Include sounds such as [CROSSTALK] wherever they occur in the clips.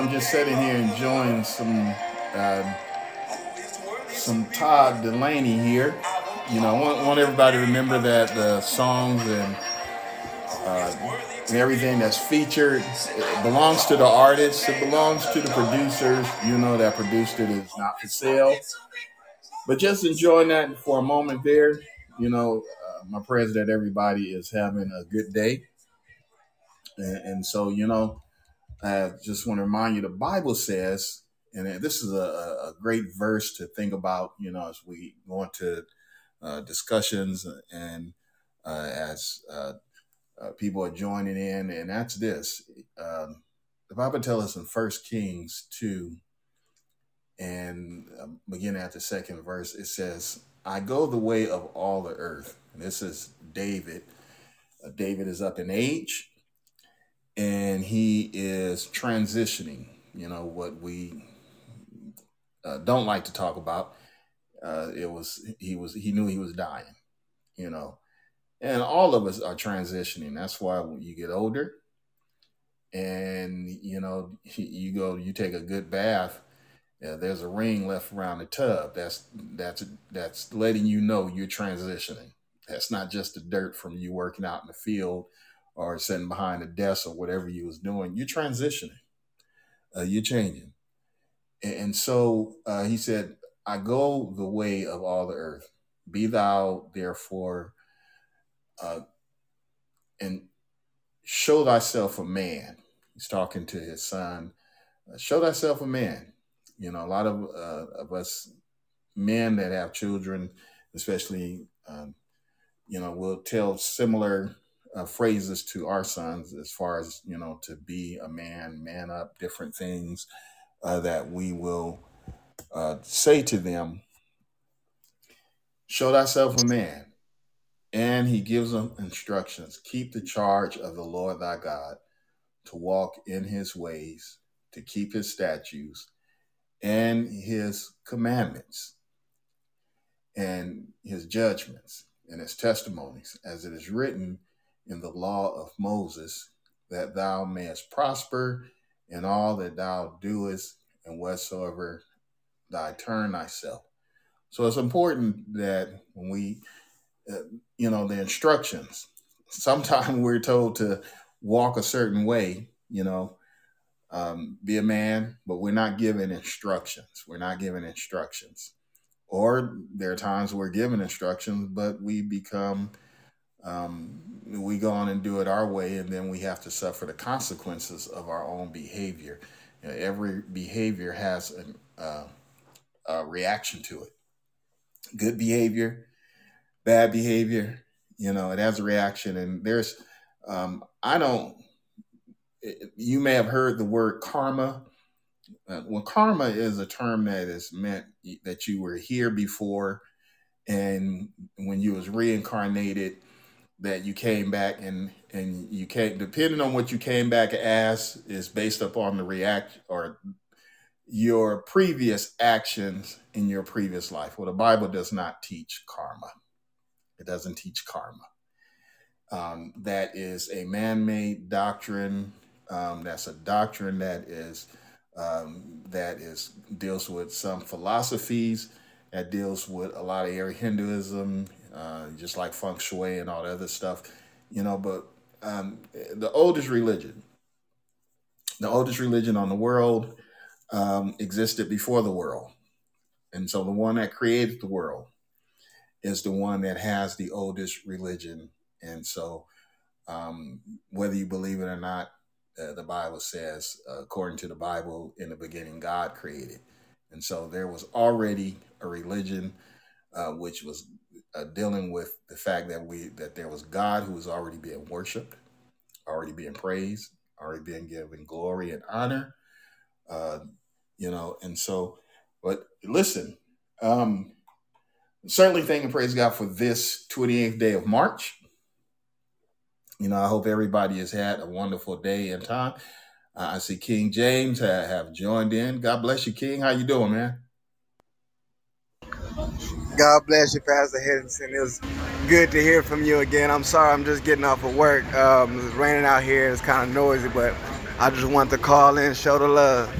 I'm just sitting here enjoying some uh, some Todd. Delaney here. You know, I want, want everybody to remember that the songs and uh, and everything that's featured belongs to the artists. It belongs to the producers. You know that produced it is not for sale. But just enjoying that for a moment there. You know, uh, my prayers that everybody is having a good day. And, and so, you know, I just want to remind you the Bible says, and this is a, a a great verse to think about, you know, as we go into uh, discussions and uh, as uh, uh, people are joining in, and that's this. Um, the Bible tells us in First Kings 2 and um, beginning at the second verse, it says, I go the way of all the earth. And this is David. Uh, David is up in age and he is transitioning, you know, what we uh, don't like to talk about. Uh, it was, he was, he knew he was dying, you know, and all of us are transitioning. That's why when you get older and, you know, you go, you take a good bath yeah, there's a ring left around the tub. That's that's that's letting you know you're transitioning. That's not just the dirt from you working out in the field or sitting behind a desk or whatever you was doing. You're transitioning. Uh, you're changing. And, and so uh, he said, "I go the way of all the earth. Be thou therefore, uh, and show thyself a man." He's talking to his son. Uh, show thyself a man you know, a lot of uh, of us men that have children, especially, um, you know, will tell similar uh, phrases to our sons as far as you know to be a man, man up, different things uh, that we will uh, say to them. Show thyself a man, and he gives them instructions. Keep the charge of the Lord thy God, to walk in his ways, to keep his statutes and his commandments and his judgments and his testimonies, as it is written in the law of Moses, that thou mayest prosper in all that thou doest and whatsoever thy turn thyself. So it's important that when we, uh, you know, the instructions, [LAUGHS] sometimes we're told to walk a certain way, you know, um, be a man, but we're not given instructions. We're not given instructions. Or there are times we're given instructions, but we become, um, we go on and do it our way, and then we have to suffer the consequences of our own behavior. You know, every behavior has an, uh, a reaction to it. Good behavior, bad behavior, you know, it has a reaction. And there's, um, I don't, you may have heard the word karma. Uh, well, karma is a term that is meant that you were here before, and when you was reincarnated, that you came back and and you came depending on what you came back as is based upon the react or your previous actions in your previous life. Well, the Bible does not teach karma. It doesn't teach karma. Um, that is a man-made doctrine. Um, that's a doctrine that is um, that is deals with some philosophies that deals with a lot of Hinduism, uh, just like feng shui and all the other stuff, you know. But um, the oldest religion, the oldest religion on the world, um, existed before the world, and so the one that created the world is the one that has the oldest religion, and so um, whether you believe it or not, uh, the Bible says, uh, according to the Bible, in the beginning, God created. And so there was already a religion uh, which was uh, dealing with the fact that we that there was God who was already being worshipped, already being praised, already being given glory and honor. Uh, you know, and so, but listen, um, certainly thank and praise God for this 28th day of March. You know, I hope everybody has had a wonderful day and time. Uh, I see King James have, have joined in. God bless you, King. How you doing, man? God bless you, Pastor Henderson. It was good to hear from you again. I'm sorry, I'm just getting off of work. Um, it's raining out here. It's kind of noisy, but I just wanted to call in, show the love.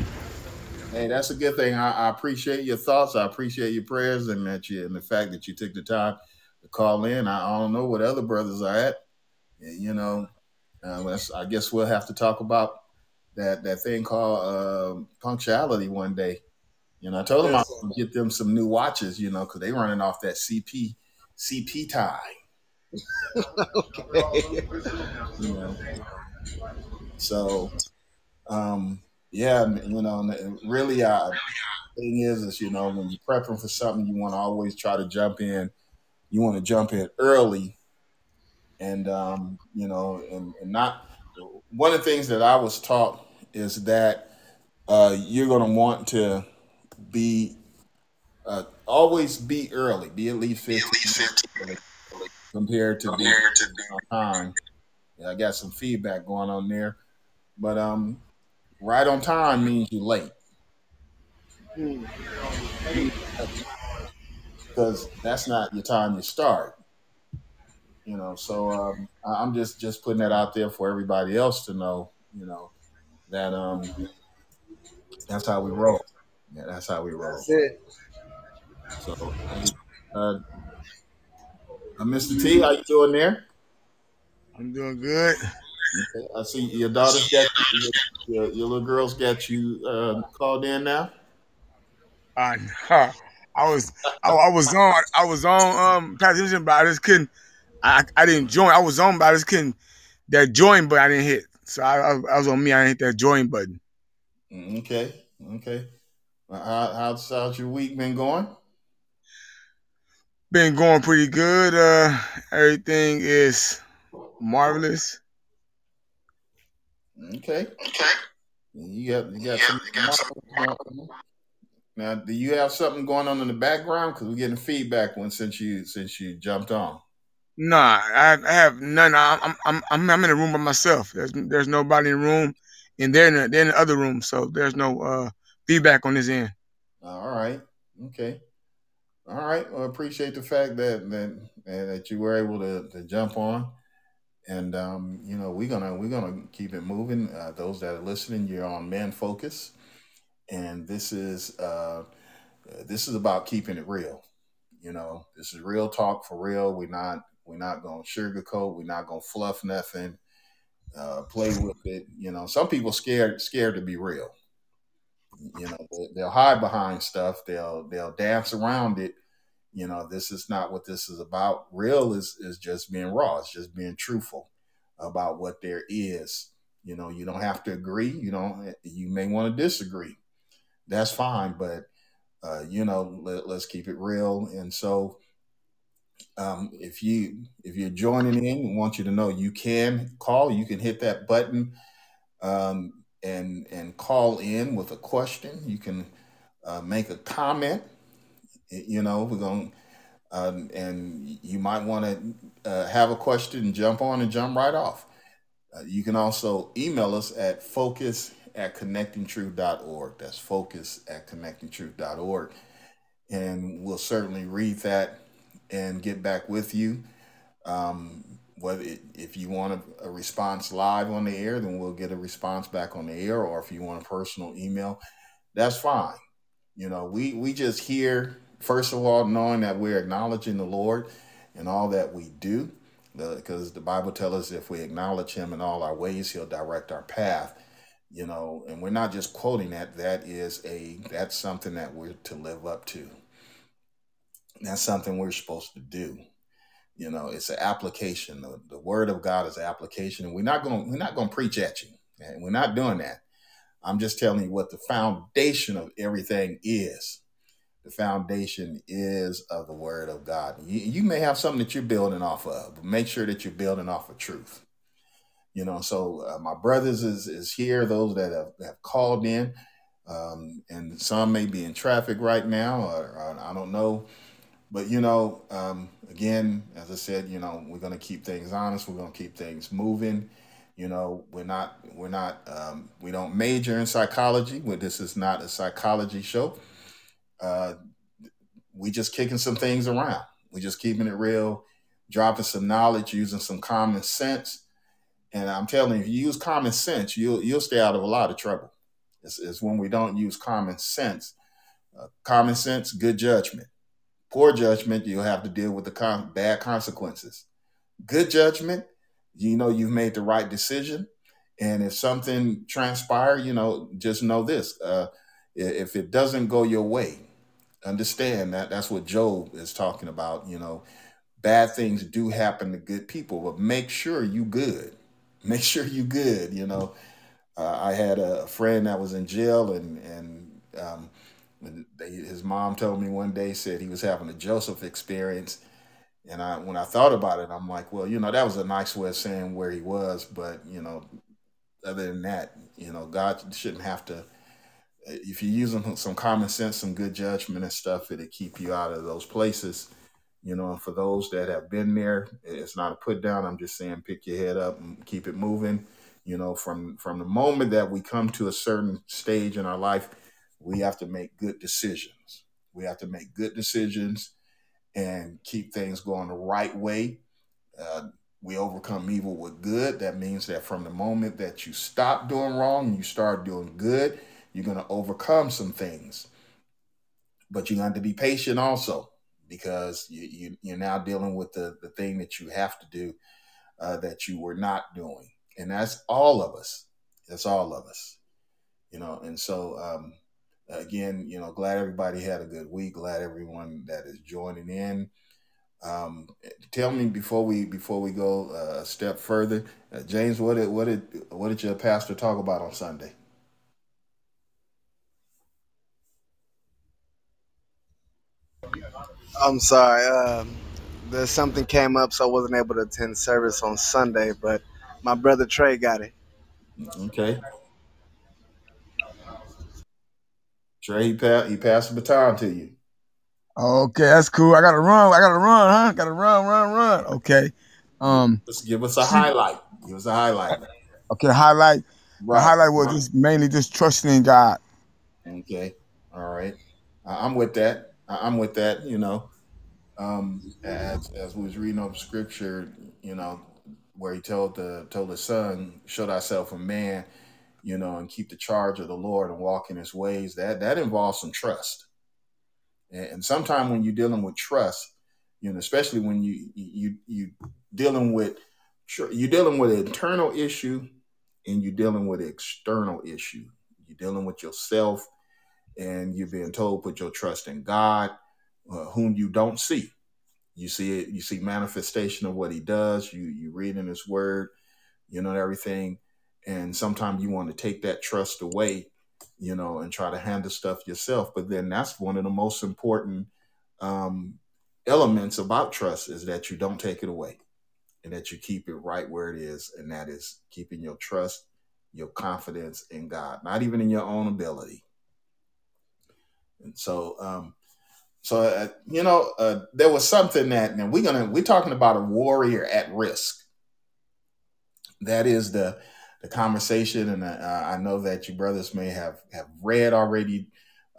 Hey, that's a good thing. I, I appreciate your thoughts. I appreciate your prayers and that you and the fact that you took the time to call in. I, I don't know what other brothers are at. You know, uh, I guess we'll have to talk about that that thing called uh, punctuality one day. You know, I told them I would get them some new watches. You know, because they running off that CP CP tie. [LAUGHS] okay. You know, so um, yeah, you know, really, uh, thing is, is you know, when you're prepping for something, you want to always try to jump in. You want to jump in early, and um, you know, and, and not. One of the things that I was taught is that uh, you're going to want to be uh, always be early, be at least 15 minutes compared to being on time. Yeah, I got some feedback going on there, but um, right on time means you're late. Because that's not your time to start. You know, so um, I'm just just putting that out there for everybody else to know. You know, that um, that's how we roll. Yeah, that's how we roll. That's it. So, uh, uh, Mr. T, how you doing there? I'm doing good. Okay, I see your daughter's got you, your, your little girl's got you uh, called in now. I uh, [LAUGHS] I was I, I, was on I was on um transition, but I just couldn't. I I didn't join. I was on, but I just couldn't. That join button I didn't hit. So I, I, I was on me. I didn't hit that join button. Mm, okay, okay. How, how's, how's your week been going? Been going pretty good. Uh, everything is marvelous. Okay. Okay. You got you got yeah, some. You got some now, do you have something going on in the background? Because we're getting feedback when since you since you jumped on. Nah, I, I have none. I'm I'm I'm I'm in a room by myself. There's there's nobody in the room, and they're in the, they're in the other room, so there's no uh, feedback on this end. All right. Okay. All right. Well, appreciate the fact that that that you were able to, to jump on, and um, you know we're gonna we're gonna keep it moving. Uh, those that are listening, you're on Men Focus, and this is uh, this is about keeping it real. You know, this is real talk for real. We're not we're not gonna sugarcoat. We're not gonna fluff nothing. Uh, play with it. You know, some people scared scared to be real. You know, they'll hide behind stuff. They'll they'll dance around it. You know, this is not what this is about. Real is is just being raw. It's just being truthful about what there is. You know, you don't have to agree. You don't. You may want to disagree. That's fine, but uh, you know, let, us keep it real. And so, um, if you if you're joining in, we want you to know you can call. You can hit that button. Um, and and call in with a question. You can uh, make a comment. You know, we're going, um, and you might want to uh, have a question and jump on and jump right off. Uh, you can also email us at focus at connectingtruth.org. That's focus at connectingtruth.org. And we'll certainly read that and get back with you. Um, whether it, if you want a, a, response live on the air, then we'll get a response back on the air, or if you want a personal email, that's fine. You know, we we just hear first of all knowing that we're acknowledging the Lord and all that we do, because the, the Bible tells us if we acknowledge Him in all our ways, He'll direct our path. You know, and we're not just quoting that; that is a that's something that we're to live up to. That's something we're supposed to do you know, it's an application. The, the word of God is an application, and we're not going we're not going to preach at you. And we're not doing that. I'm just telling you what the foundation of everything is. the foundation is of the word of God. You, you may have something that you're building off of, but make sure that you're building off of truth. You know, so uh, my brothers is is here. Those that have, have called in, um, and some may be in traffic right now, or, or I don't know. But you know, um, again, as I said, you know, we're to keep things honest. We're to keep things moving. You know, we're not we're not um, we don't major in psychology. Well, this is not a psychology show. Uh, we just kicking some things around. We just keeping it real, dropping some knowledge, using some common sense. And I'm telling you, if you use common sense, you'll you'll stay out of a lot of trouble. It's, it's when we don't use common sense. Uh, common sense, good judgment. Poor judgment, you'll have to deal with the con- bad consequences. Good judgment, you know you've made the right decision. And if something transpire, you know, just know this: uh, if it doesn't go your way, understand that that's what Job is talking about. You know, bad things do happen to good people, but make sure you good. [LAUGHS] Make sure you good. You know, uh, I had a friend that was in jail, and and um, they, his mom told me one day said he was having a Joseph experience. And I, when I thought about it, I'm like, well, you know, that was a nice way of saying where he was, but you know, other than that, you know, God shouldn't have to if you're using some common sense, some good judgment and stuff, it'll keep you out of those places. You know, and for those that have been there, it's not a put down. I'm just saying pick your head up and keep it moving. You know, from from the moment that we come to a certain stage in our life, we have to make good decisions. We have to make good decisions and keep things going the right way. Uh, we overcome evil with good. That means that from the moment that you stop doing wrong and you start doing good, you're going to overcome some things. But you have to be patient also because you, you, you're now dealing with the, the thing that you have to do uh, that you were not doing. And that's all of us. That's all of us. You know, and so um, again, you know, glad everybody had a good week. Glad everyone that is joining in. Um, tell me before we before we go uh, a step further, uh, James, what did what did what did your pastor talk about on Sunday? I'm sorry. Um, there's something came up, so I wasn't able to attend service on Sunday. But my brother Trey got it. Okay. Trey, he, pa- he passed the baton to you. Okay, that's cool. I gotta run. I gotta run, huh? Gotta run, run, run. Okay. Um. Let's give us a highlight. Give us a highlight. Okay. Highlight. The highlight was just mainly just trusting in God. Okay. All right. I'm with that. I'm with that. You know, um, as as we was reading over scripture, you know, where he told the told his son, "Show thyself a man," you know, and keep the charge of the Lord and walk in His ways. That that involves some trust. And, and sometimes when you're dealing with trust, you know, especially when you you you dealing with you're dealing with an internal issue and you're dealing with an external issue. You're dealing with yourself and you're being told put your trust in God, uh, whom you don't see. You see it. You see manifestation of what He does. You you read in His Word. You know everything, and sometimes you want to take that trust away, you know, and try to handle stuff yourself. But then that's one of the most important um, elements about trust is that you don't take it away, and that you keep it right where it is, and that is keeping your trust, your confidence in God, not even in your own ability. And so, um, so uh, you know, uh, there was something that, and we're gonna we're talking about a warrior at risk. That is the the conversation, and uh, I know that you brothers may have have read already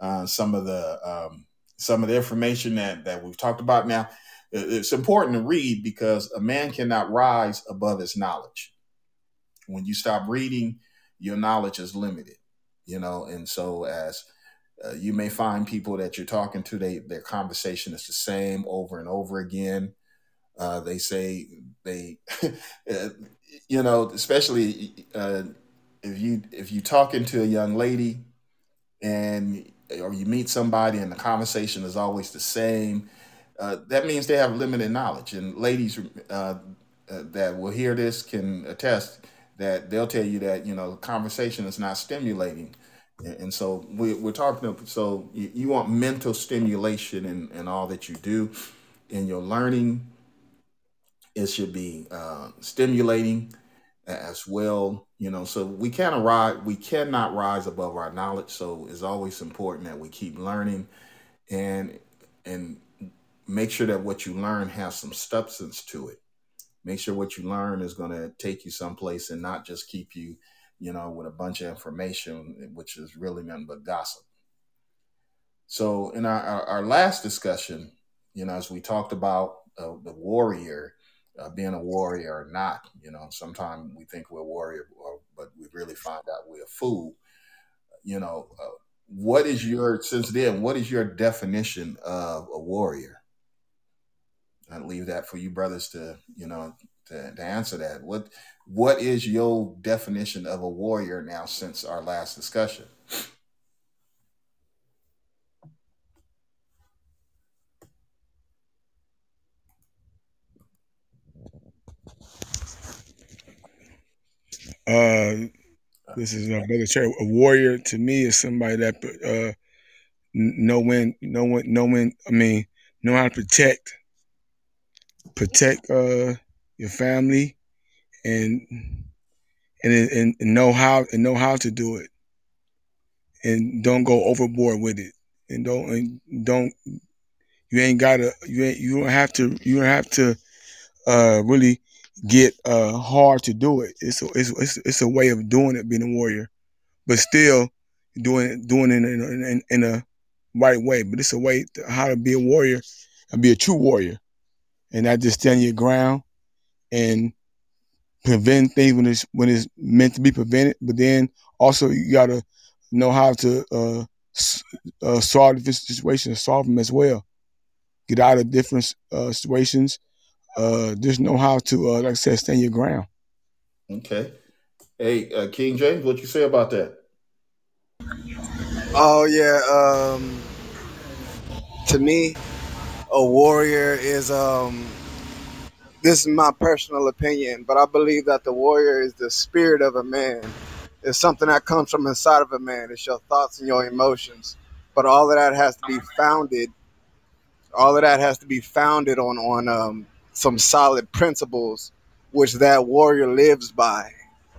uh, some of the um, some of the information that that we've talked about. Now, it's important to read because a man cannot rise above his knowledge. When you stop reading, your knowledge is limited. You know, and so as uh, you may find people that you're talking to, they their conversation is the same over and over again. Uh, they say they, [LAUGHS] uh, you know, especially uh, if you if you talking to a young lady and or you meet somebody and the conversation is always the same, uh, that means they have limited knowledge. And ladies uh, uh, that will hear this can attest that they'll tell you that you know conversation is not stimulating And, so we, we're talking. So you, you want mental stimulation in, in all that you do in your learning. It should be uh, stimulating as well. You know, so we cannot rise. We cannot rise above our knowledge. So it's always important that we keep learning, and and make sure that what you learn has some substance to it. Make sure what you learn is going to take you someplace and not just keep you, you know, with a bunch of information, which is really nothing but gossip. So in our, our, our last discussion, you know, as we talked about uh, the warrior, uh, being a warrior or not, you know, sometimes we think we're warrior, or, but we really find out we're a fool. You know, uh, what is your since then? What is your definition of a warrior? I leave that for you brothers to you know to, to answer that. What what is your definition of a warrior now since our last discussion? This is uh, brother Cherry. A warrior to me is somebody that uh know when, know when, know when. I mean, know how to protect, protect uh your family, and and and, and know how and know how to do it, and don't go overboard with it, and don't and don't. You ain't gotta. You ain't. You don't have to. You don't have to. Uh, really get uh hard to do it. It's a, it's it's a way of doing it, being a warrior, but still doing doing it in in, in a right way. But it's a way to, how to be a warrior and be a true warrior, and not just stand your ground and prevent things when it's when it's meant to be prevented. But then also you gotta know how to uh, uh solve different situations, solve them as well. Get out of different uh, situations uh, just know how to, uh, like I said, stand your ground. Okay. Hey, uh, King James, what you say about that? Oh yeah. Um, to me, a warrior is um. This is my personal opinion, but I believe that the warrior is the spirit of a man. It's something that comes from inside of a man. It's your thoughts and your emotions. But all of that has to be founded. All of that has to be founded on on um, some solid principles, which that warrior lives by.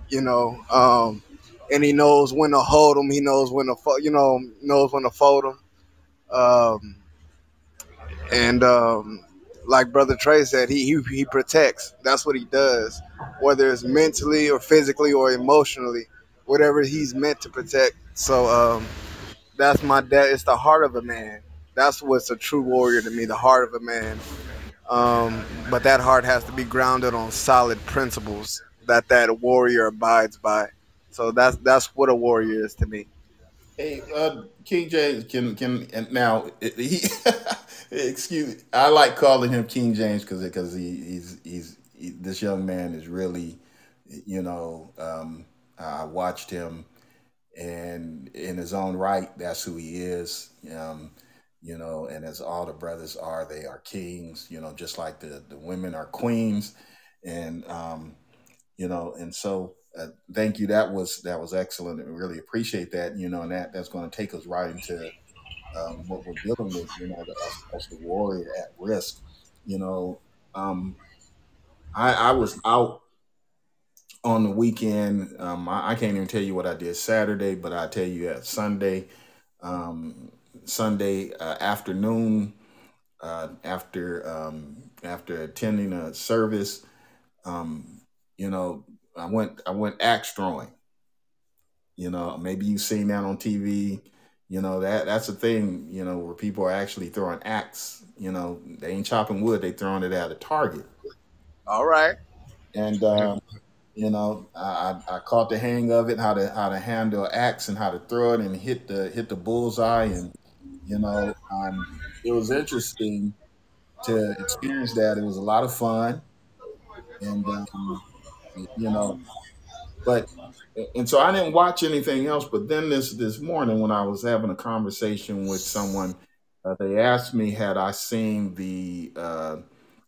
You know, um, and he knows when to hold them. He knows when to, fo- you know, knows when to fold them. Um, and um, like Brother Trey said, he, he he protects. That's what he does, whether it's mentally or physically or emotionally, whatever he's meant to protect. So um, that's my dad. It's the heart of a man. That's what's a true warrior to me. The heart of a man. Um, but that heart has to be grounded on solid principles that that warrior abides by. So that's that's what a warrior is to me. Hey, uh, King James can can and now he [LAUGHS] excuse me. I like calling him King James because because he, he's he's he, this young man is really you know um, I watched him and in his own right that's who he is. Um, you know, and as all the brothers are, they are kings, you know, just like the, the women are queens. And, um, you know, and so uh, thank you. That was, that was excellent. and really appreciate that, you know, and that, that's going to take us right into um, what we're dealing with, you know, the, as, as the warrior at risk, you know, um, I, I was out on the weekend. Um, I, I can't even tell you what I did Saturday, but I tell you at Sunday, um, Sunday uh, afternoon uh, after um, after attending a service. Um, you know, I went I went axe throwing. You know, maybe you've seen that on TV. You know that that's a thing. You know where people are actually throwing axe. You know they ain't chopping wood; they throwing it at a target. All right. And um, you know, I, I caught the hang of it, how to how to handle axe and how to throw it and hit the hit the bullseye and you know, um, it was interesting to experience that. It was a lot of fun, and um, you know, but and so I didn't watch anything else. But then this this morning, when I was having a conversation with someone, uh, they asked me had I seen the uh,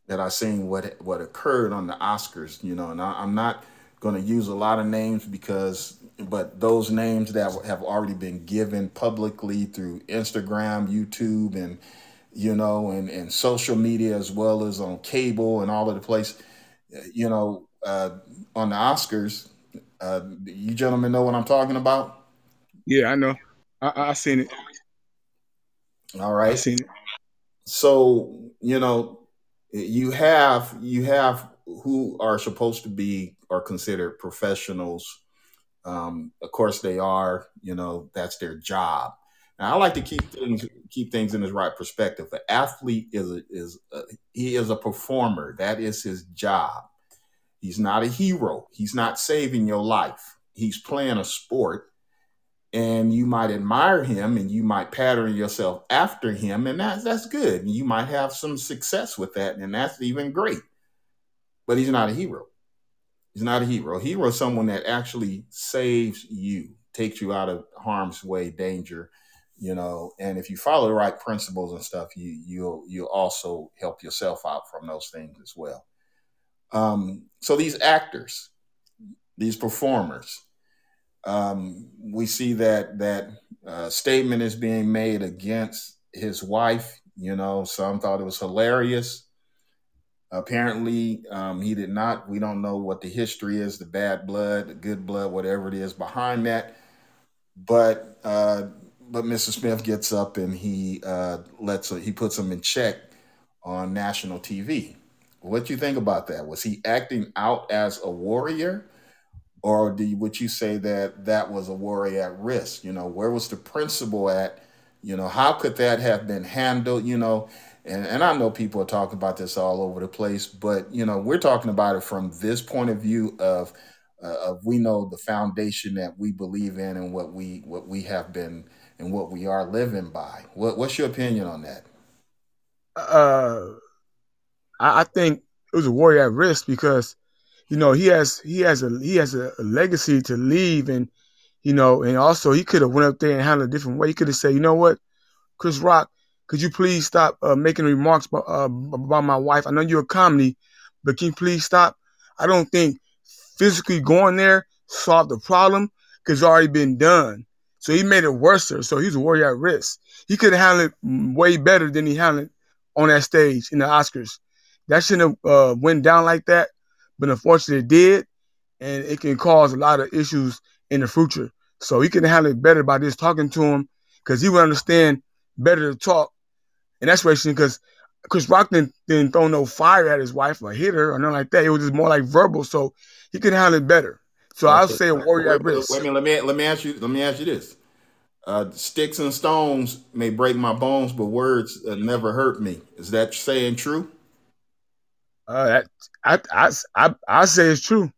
that I seen what what occurred on the Oscars. You know, and I, I'm not going to use a lot of names because but those names that have already been given publicly through Instagram, YouTube, and you know, and, and social media as well as on cable and all of the place. You know, uh, on the Oscars, uh, you gentlemen know what I'm talking about. Yeah, I know. I, I seen it. All right. I seen it. So you know, you have you have who are supposed to be are considered professionals. Um, of course, they are. You know, that's their job. Now, I like to keep things keep things in his right perspective. The athlete is a, is a, he is a performer. That is his job. He's not a hero. He's not saving your life. He's playing a sport, and you might admire him and you might pattern yourself after him, and that's that's good. You might have some success with that, and that's even great. But he's not a hero. He's not a hero. A hero is someone that actually saves you, takes you out of harm's way, danger, you know. And if you follow the right principles and stuff, you you'll you'll also help yourself out from those things as well. Um, so these actors, these performers, um, we see that that uh, statement is being made against his wife. You know, some thought it was hilarious. Apparently, um, he did not. We don't know what the history is, the bad blood, the good blood, whatever it is behind that. But uh, but Mr. Smith gets up and he uh, lets he puts him in check on national TV. What do you think about that? Was he acting out as a warrior, or do you, would you say that that was a warrior at risk? You know, where was the principle at? You know, how could that have been handled? You know, and and I know people are talking about this all over the place, but you know, we're talking about it from this point of view of uh, of we know the foundation that we believe in and what we what we have been and what we are living by. What what's your opinion on that? Uh I, I think it was a warrior at risk because, you know, he has he has a he has a, a legacy to leave, and you know, and also he could have went up there and handled a different way. He could have said, you know what, Chris Rock, could you please stop uh, making remarks about, uh, about my wife? I know you're a comedy, but can you please stop? I don't think physically going there solved the problem because it's already been done. So he made it worse. So he's a warrior at risk. He could have handled it way better than he handled on that stage in the Oscars. That shouldn't have uh, went down like that, but unfortunately it did, and it can cause a lot of issues in the future. So he can handle it better by just talking to him, because he would understand better to talk. And that's what because Chris Rock didn't, didn't throw no fire at his wife or hit her or nothing like that. It was just more like verbal, so he can handle it better. So. I'll say a warrior wait, at risk. Wait a minute, let me let me ask you let me ask you this. Uh, sticks and stones may break my bones, but words uh, never hurt me. Is that saying true? Uh, I, I, I, I say it's true.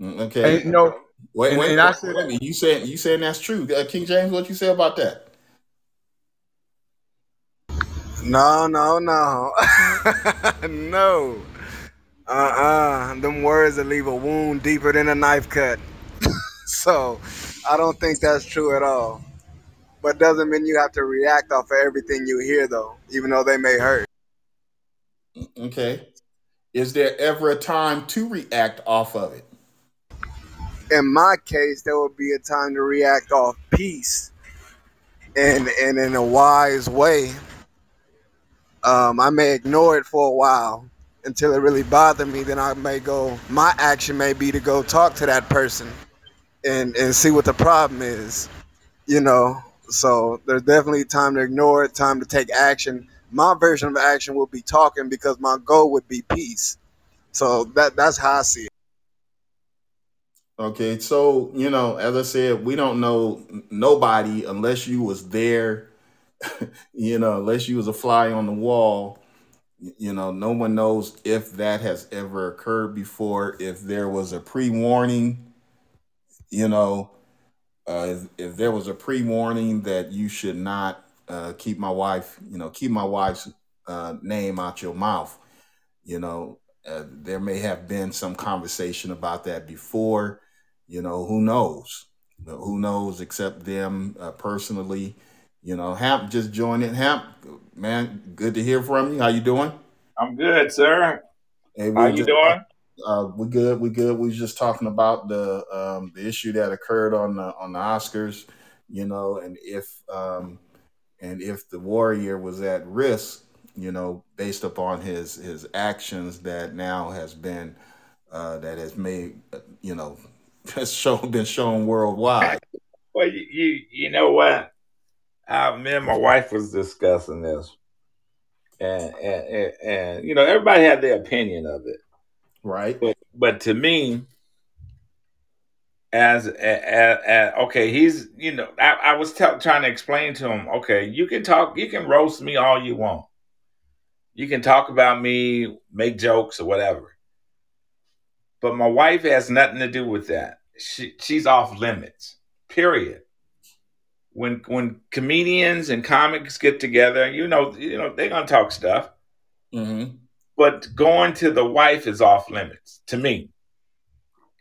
Mm, okay. And, you know, wait, wait, and wait, I said, wait you saying you saying that's true? Uh, King James, what you say about that? No, no, no, [LAUGHS] no. Uh, uh Them words that leave a wound deeper than a knife cut. [LAUGHS] so, I don't think that's true at all. But doesn't mean you have to react off of everything you hear, though, even though they may hurt. Okay. Is there ever a time to react off of it? In my case, there would be a time to react off peace and, and in a wise way. Um, I may ignore it for a while until it really bothered me. Then I may go, my action may be to go talk to that person and, and see what the problem is, you know. So there's definitely time to ignore it, time to take action my version of action would be talking because my goal would be peace. So that that's how I see it. Okay, so you know, as I said, we don't know nobody unless you was there. [LAUGHS] you know, unless you was a fly on the wall. You know, no one knows if that has ever occurred before. If there was a pre-warning, you know, uh, if, if there was a pre-warning that you should not uh, keep my wife, you know, keep my wife's uh, name out your mouth. You know, uh, there may have been some conversation about that before. You know, who knows? Who knows except them uh, personally? You know, Hamp just joined in. Hamp, man, good to hear from you. How you doing? I'm good, sir. Hey, How you just, doing? uh, we good. We good. We was just talking about the um, the issue that occurred on the on the Oscars, you know, and if um, and if the Warrior was at risk, you know, based upon his his actions that now has been uh, that has made you know [LAUGHS] has shown been shown worldwide. Well, you you, you know what? Uh, me and my wife was discussing this, and, and and and you know everybody had their opinion of it, Right. but but to me, as, as, as okay, he's you know I, I was tell, trying to explain to him, okay, you can talk, you can roast me all you want, you can talk about me, make jokes or whatever, but my wife has nothing to do with that. She she's off limits. Period. When when comedians and comics get together, you know, you know they're gonna talk stuff, Mm-hmm. but going to the wife is off limits to me.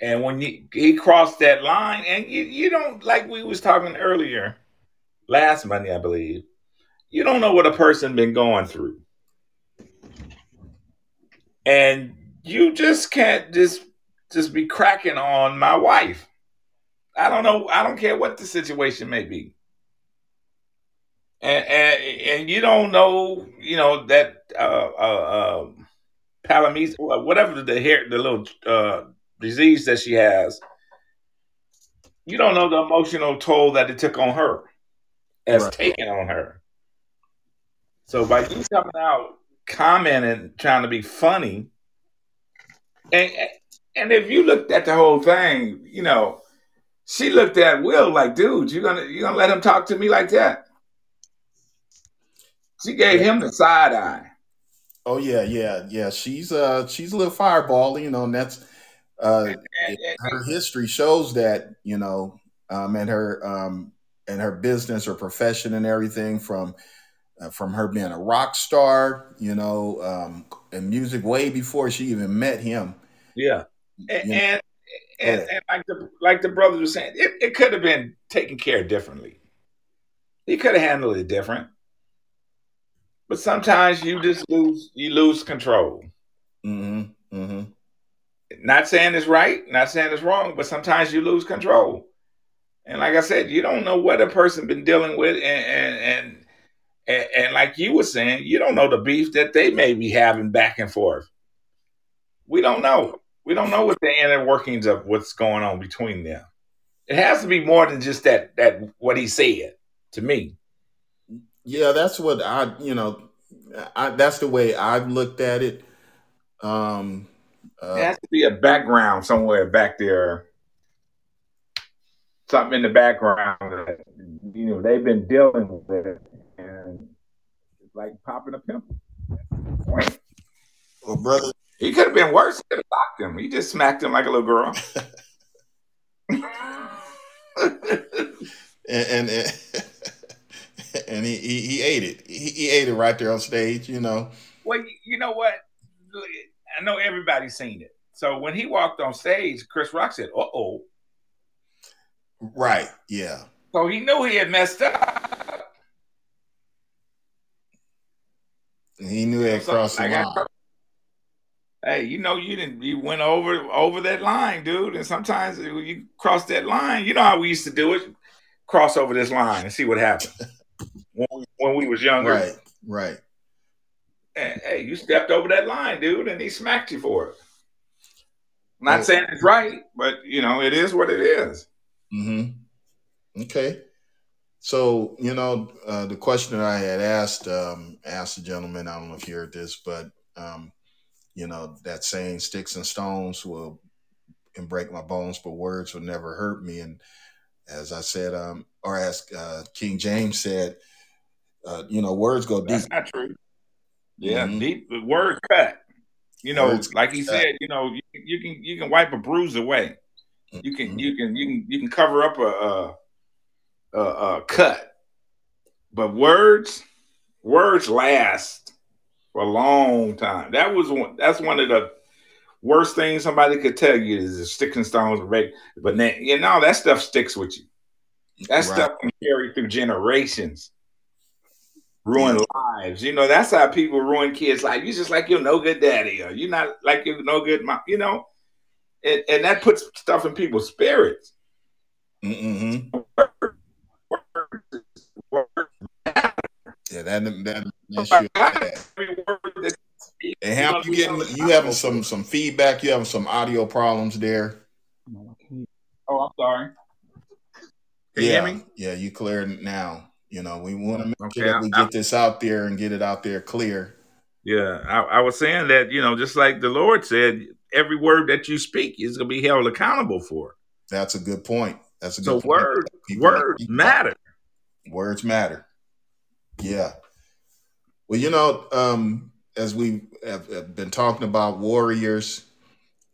And when you, he crossed that line, and you, you don't like we was talking earlier, last Monday, I believe, you don't know what a person been going through, and you just can't just just be cracking on my wife. I don't know. I don't care what the situation may be. And and, and you don't know, you know that uh, uh, uh, palamis, whatever the hair, the little uh, disease that she has. You don't know the emotional toll that it took on her, as Right. taken on her. So by you coming out commenting, trying to be funny, and and if you looked at the whole thing, you know, she looked at Will like, dude, you gonna you gonna let him talk to me like that? She gave him the side eye. Oh yeah, yeah, yeah. She's uh she's a little fireball, you know, and that's uh And, and, her history shows that, you know, um and her um and her business or profession and everything from uh, from her being a rock star, you know, um in music way before she even met him. yeah, and, and, and, and like the like the brothers were saying, it, it could have been taken care of differently. He could have handled it different. But sometimes you just lose you lose control. mhm, mhm. Not saying it's right, not saying it's wrong, but sometimes you lose control. And like I said, you don't know what a person been dealing with, and and and, and, and like you were saying, you don't know the beef that they may be having back and forth. We don't know. We don't know what the inner workings of what's going on between them. It has to be more than just that that what he said to me. Yeah, that's what I, you know, I that's the way I've looked at it. Um There uh has to be a background somewhere back there, something in the background that you know they've been dealing with it, and it's like popping a pimple. Point. well, brother He could have been worse. He could have locked him. He just smacked him like a little girl. [LAUGHS] [LAUGHS] and and, and [LAUGHS] [LAUGHS] he, he he ate it. He, he ate it right there on stage, you know. well, you, know what? I know everybody's seen it. So when he walked on stage, Chris Rock said, "Uh oh." Right. Yeah. So he knew he had messed up. He knew it So, crossed the line. hey, you know you didn't you went over over that line, dude. And sometimes you cross that line, you know how we used to do it, cross over this line and see what happened [LAUGHS] when we, when we was younger. Right. Right. And, hey, you stepped over that line, dude, and he smacked you for it. Not Well, saying it's right, but you know it is what it is. hmm Okay. So, you know, uh, the question that I had asked um, asked the gentleman, I don't know if you heard this, but um, you know, that saying sticks and stones will can break my bones, but words will never hurt me. And as I said, um, or as uh, King James said, uh, you know, words go deep. That's not true. Yeah, Mhm. deep word cut. You know, Words like he cut. said, you know, you, you can you can wipe a bruise away. You can Mhm. you can you can you can cover up a a, a, a cut, but words words last for a long time. That was one. That's one of the worst things somebody could tell you is sticks and stones break. But then, you know that stuff sticks with you. That Right. stuff can carry through generations. Ruin Yeah. lives. You know, that's how people ruin kids' life. You just like you're no good daddy, or you're not like you're no good mom. You know, and, and that puts stuff in people's spirits. Mm-hmm. Yeah, that that, that shit bad. Every word that you And how you getting you having some some feedback, you having some audio problems there. Oh, I'm sorry. Can you yeah, hear me? yeah, you clear now. You know, we want to make Okay, sure that we I- get this out there and get it out there clear. Yeah, I, I was saying that you know, just like the Lord said, every word that you speak is going to be held accountable for. That's a good point. That's a good So point. words, words matter. Words matter. Yeah. Well, you know, um, as we have, have been talking about warriors,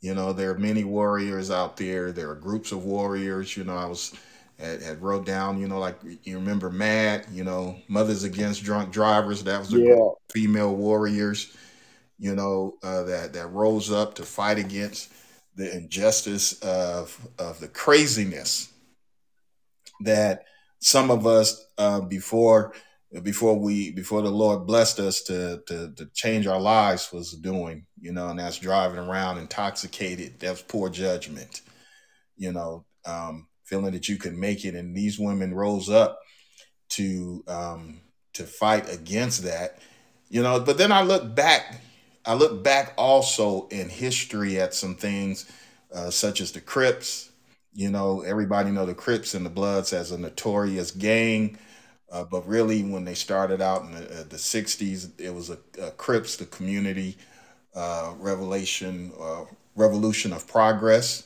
you know, there are many warriors out there. There are groups of warriors. You know, I was had, had wrote down, you know, like you remember MAD, you know, Mothers Against Drunk Drivers. That was a group of female warriors, you know, uh, that that rose up to fight against the injustice of of the craziness that some of us uh, before before we before the Lord blessed us to, to to change our lives was doing, you know, and that's driving around intoxicated. That's poor judgment, you know, um, feeling that you can make it. And these women rose up to um, to fight against that, you know. But then I look back, I look back also in history at some things uh, such as the Crips. You know, everybody know the Crips and the Bloods as a notorious gang. Uh, but really, when they started out in the, uh, the 60s, it was a, a Crips, the community uh, revelation, uh, revolution of progress,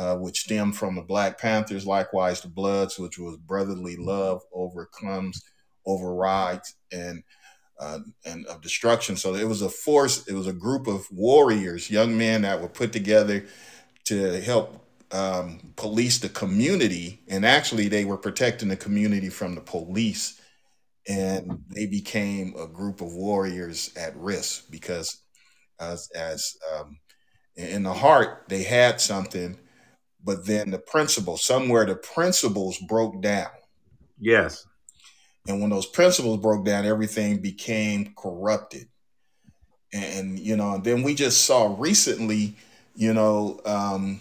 uh, which stemmed from the Black Panthers. Likewise, the Bloods, which was brotherly love overcomes, overrides, and uh, and of destruction. So it was a force. It was a group of warriors, young men that were put together to help um, police the community, and actually they were protecting the community from the police, and they became a group of warriors at risk because, as as um, in the heart they had something, but then the principles somewhere the principles broke down, Yes. and when those principles broke down, everything became corrupted, and you know, then we just saw recently, you know. Um,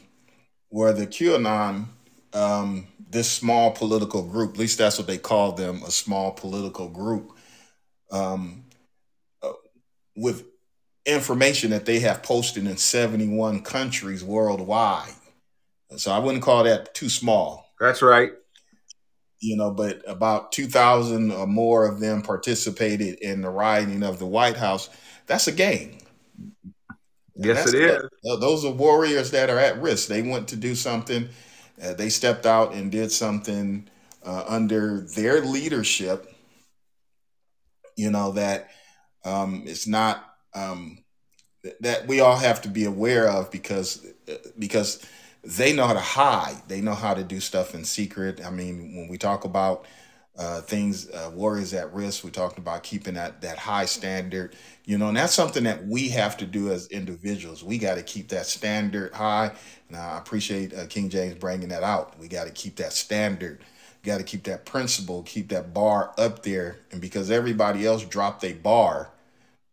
where the QAnon, um, this small political group, at least that's what they call them, a small political group, um, uh, with information that they have posted in 71 countries worldwide. So I wouldn't call that too small, That's right. you know, but about 2,000 or more of them participated in the rioting of the White House. That's a gang. Yes, it is. th- Those are warriors that are at risk. They went to do something. Uh, they stepped out and did something uh, under their leadership. You know that um, it's not um, th- that we all have to be aware of because uh, because they know how to hide. They know how to do stuff in secret. I mean, when we talk about uh, things, uh, warriors at risk, we talked about keeping that that high standard. You know, and that's something that we have to do as individuals. We got to keep that standard high. And I appreciate uh, King James bringing that out. We got to keep that standard. Got to keep that principle, keep that bar up there. And because everybody else dropped a bar,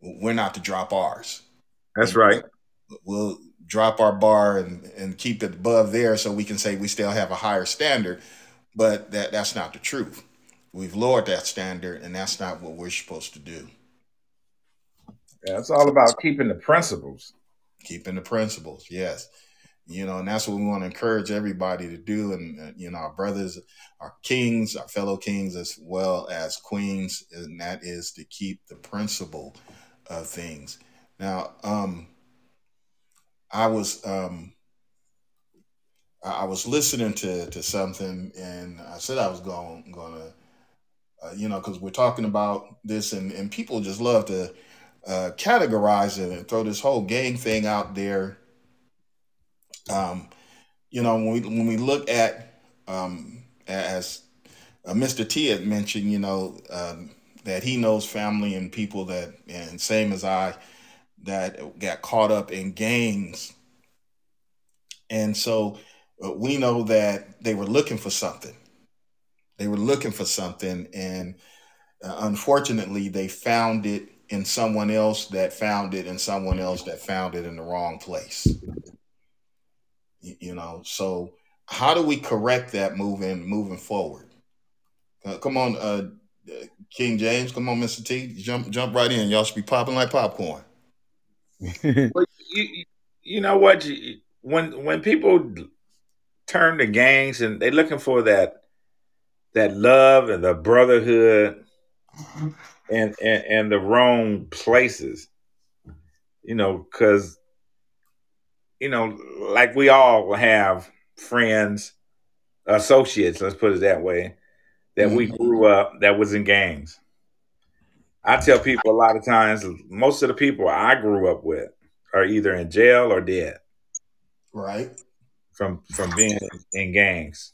we're not to drop ours. That's right. We'll drop our bar and, and keep it above there so we can say we still have a higher standard. But that, that's not the truth. We've lowered that standard, and that's not what we're supposed to do. Yeah, it's all about keeping the principles. keeping the principles yes you know and that's what we want to encourage everybody to do and uh, you know our brothers our kings our fellow kings as well as queens and that is to keep the principle of things now um i was um i was listening to to something and i said i was going gonna uh, you know because we're talking about this and and people just love to uh, categorize it and throw this whole gang thing out there. Um, you know, when we when we look at um, as uh, Mr. T had mentioned, you know, um, that he knows family and people that, and same as I, that got caught up in gangs, and so uh, we know that they were looking for something. They were looking for something, and Uh, unfortunately, they found it in someone else that found it in someone else that found it in the wrong place. You, know, so how do we correct that moving moving forward? Uh, come on, uh, King James. Come on, Mister T. Jump jump right in. Y'all should be popping like popcorn. [LAUGHS] Well, you, you know what? You- When when people turn to gangs and they're looking for that that love and the brotherhood and and, and the wrong places, you know, because you know, like we all have friends, associates. Let's put it that way. That we Mhm. grew up that was in gangs. I tell people a lot of times, most of the people I grew up with are either in jail or dead. Right. from from being in gangs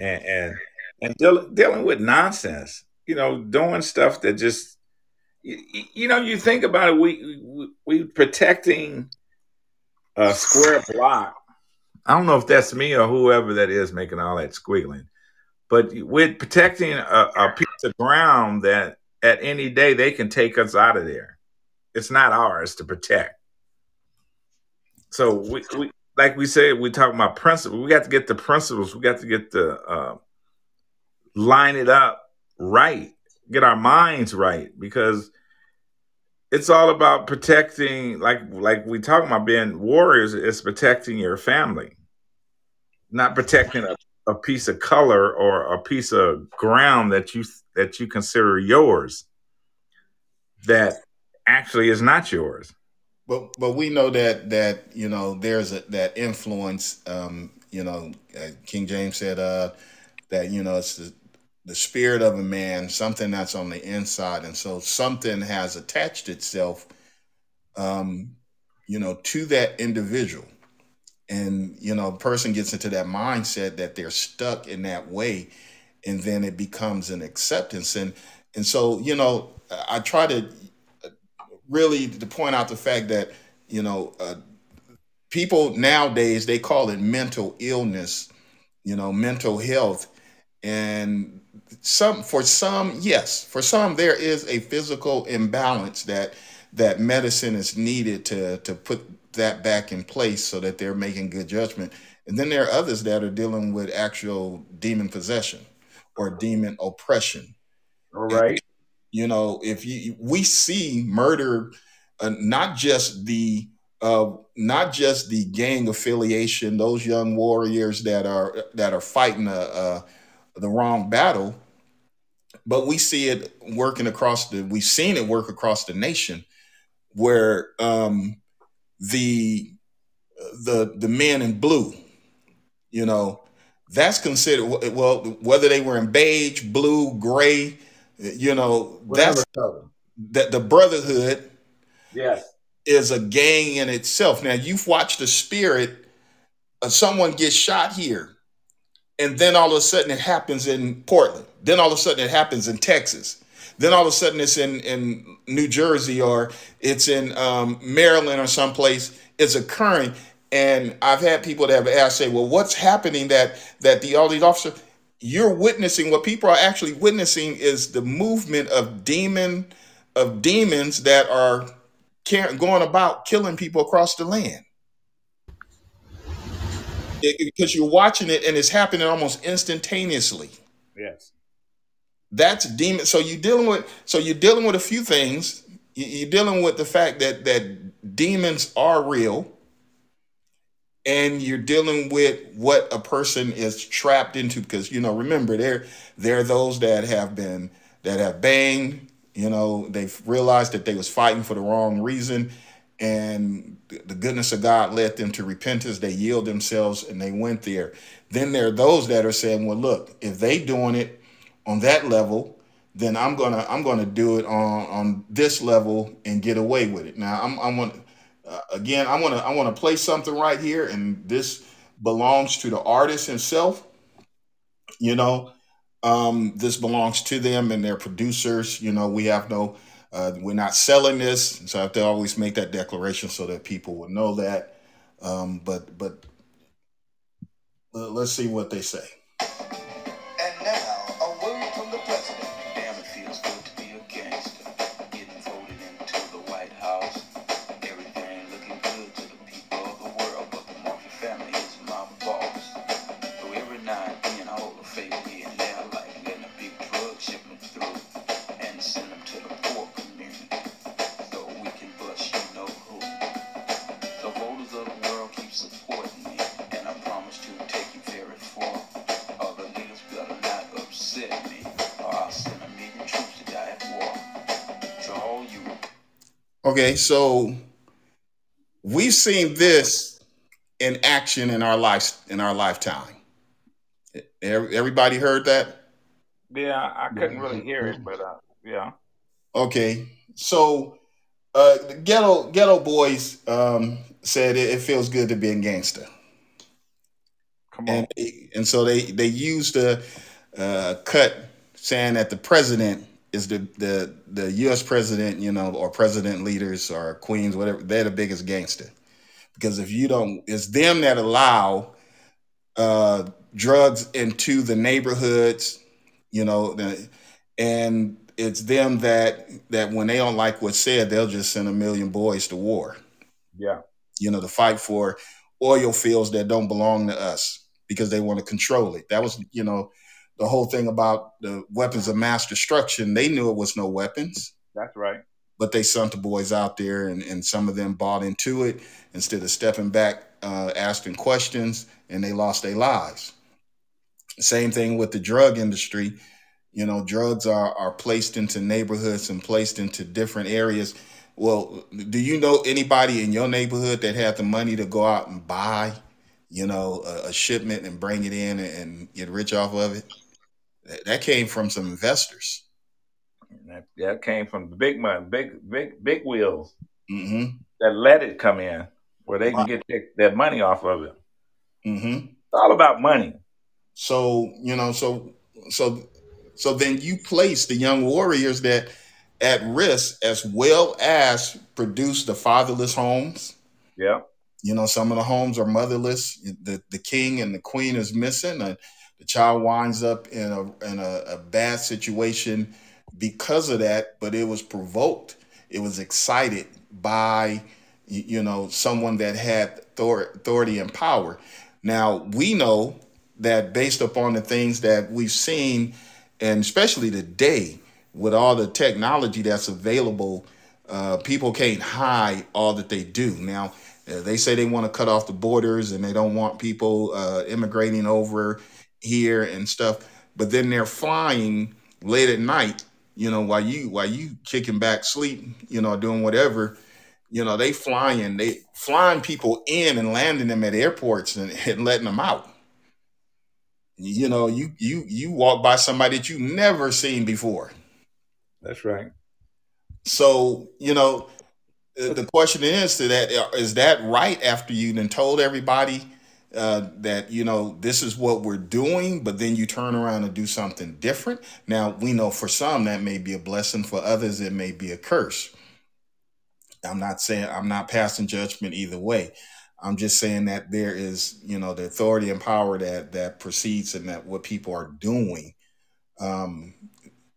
and and and deal, dealing with nonsense. You know, doing stuff that just you, you know you think about it. We we, we protecting a square block. I don't know if that's me or whoever that is making all that squiggling, but we're protecting a, a piece of ground that at any day they can take us out of there. It's not ours to protect. So we, we like we said, we talk about principles. We got to get the principles. We got to get the uh, line it up right. Get our minds right because it's all about protecting. Like like we talk about being warriors. It's protecting your family, not protecting a, a piece of color or a piece of ground that you that you consider yours. That actually is not yours. But but we know that that you know there's a, that influence. Um, you know, uh, King James said uh, that you know it's the, the spirit of a man, something that's on the inside, and so something has attached itself, um, you know, to that individual, and you know, a person gets into that mindset that they're stuck in that way, and then it becomes an acceptance, and and so you know, I try to really to point out the fact that you know uh, people nowadays they call it mental illness you know mental health. And some for some yes for some there is a physical imbalance that that medicine is needed to to put that back in place so that they're making good judgment and then there are others that are dealing with actual demon possession or demon oppression All right. you know if you we see murder uh, not just the uh, not just the gang affiliation those young warriors that are that are fighting a, a, the wrong battle but we see it working across the we've seen it work across the nation where um the the the men in blue you know that's considered well whether they were in beige blue gray you know Whatever that's color. that the brotherhood Yes. is a gang in itself. Now you've watched the spirit of someone get shot here, and then all of a sudden it happens in Portland. Then all of a sudden it happens in Texas. Then all of a sudden it's in in New Jersey or it's in um, Maryland or someplace. It's occurring, and I've had people that have asked, say, "Well, what's happening that that the all these officers?" You're witnessing what people are actually witnessing is the movement of demon of demons that are going about killing people across the land it- because you're watching it and it's happening almost instantaneously Yes. That's demon so you're dealing with so you're dealing with a few things. You- you're dealing with the fact that that demons are real and you're dealing with what a person is trapped into because you know remember there there are those that have been that have banged you know they've realized that they was fighting for the wrong reason and the goodness of god led them to repentance. They yield themselves and they went there. Then there are those that are saying well look if they doing it on that level then i'm gonna i'm gonna do it on on this level and get away with it. Now i'm i'm gonna uh, again i want to i want to play something right here and this belongs to the artist himself you know? Um this belongs to them and their producers you know? We have no uh, we're not selling this so i have to always make that declaration so that people will know that. Um but but let's see what they say Okay, so we've seen this in action in our life in our lifetime. Everybody heard that? Yeah, I couldn't really hear it, but uh, yeah. Okay, so uh, the ghetto Geto Boys um, said it, it feels good to be a gangster, Come on. and and so they they used a uh, cut saying that the president is the the the U.S. president, you know, or president leaders or queens, whatever. They're the biggest gangster because if you don't, it's them that allow uh, drugs into the neighborhoods, you know, and it's them that that when they don't like what's said, they'll just send a million boys to war, Yeah. you know, to fight for oil fields that don't belong to us because they want to control it. That was, you know, the whole thing about the weapons of mass destruction. They knew it was no weapons That's right. but they sent the boys out there and, and some of them bought into it instead of stepping back uh, asking questions and they lost their lives same thing with the drug industry you know drugs are, are placed into neighborhoods and placed into different areas well do you know anybody in your neighborhood that had the money to go out and buy you know a, a shipment and bring it in and, and get rich off of it that, that came from some investors That, that came from the big money, big big big wheels hmm that let it come in, where they can get their, their money off of it. hmm It's all about money. So you know, so so so then you place the young warriors that at risk as well as produce the fatherless homes. Yeah. You know, some of the homes are motherless. The the king and the queen is missing, and the child winds up in a in a, a bad situation because of that. But it was provoked. It was excited by you know someone that had authority and power. Now we know that based upon the things that we've seen, and especially today with all the technology that's available, uh, people can't hide all that they do. Now, uh, they say they want to cut off the borders and they don't want people uh, immigrating over here and stuff, but then they're flying late at night. You know, while you while you kicking back sleep, you know, doing whatever, you know, they flying, they flying people in and landing them at airports and, [LAUGHS] and letting them out you know you you you walk by somebody that you've never seen before That's right. so you know the question is to that uh, that right after you then told everybody uh, that you know this is what we're doing but then you turn around and do something different. Now we know for some that may be a blessing for others it may be a curse. I'm not saying i'm not passing judgment either way. I'm just saying that there is you know the authority and power that that precedes and that what people are doing. Um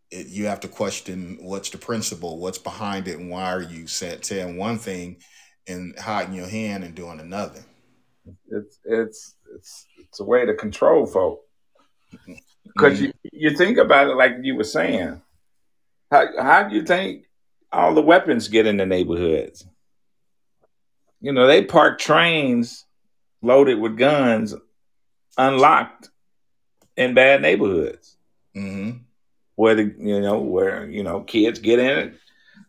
it, you have to question what's the principle what's behind it and why are you sa- saying one thing and hiding your hand and doing another It's it's it's it's a way to control folk. Because you you think about it like you were saying. How how do you think all the weapons get in the neighborhoods? You know, they park trains loaded with guns unlocked in bad neighborhoods hmm where the you know where you know kids get in it,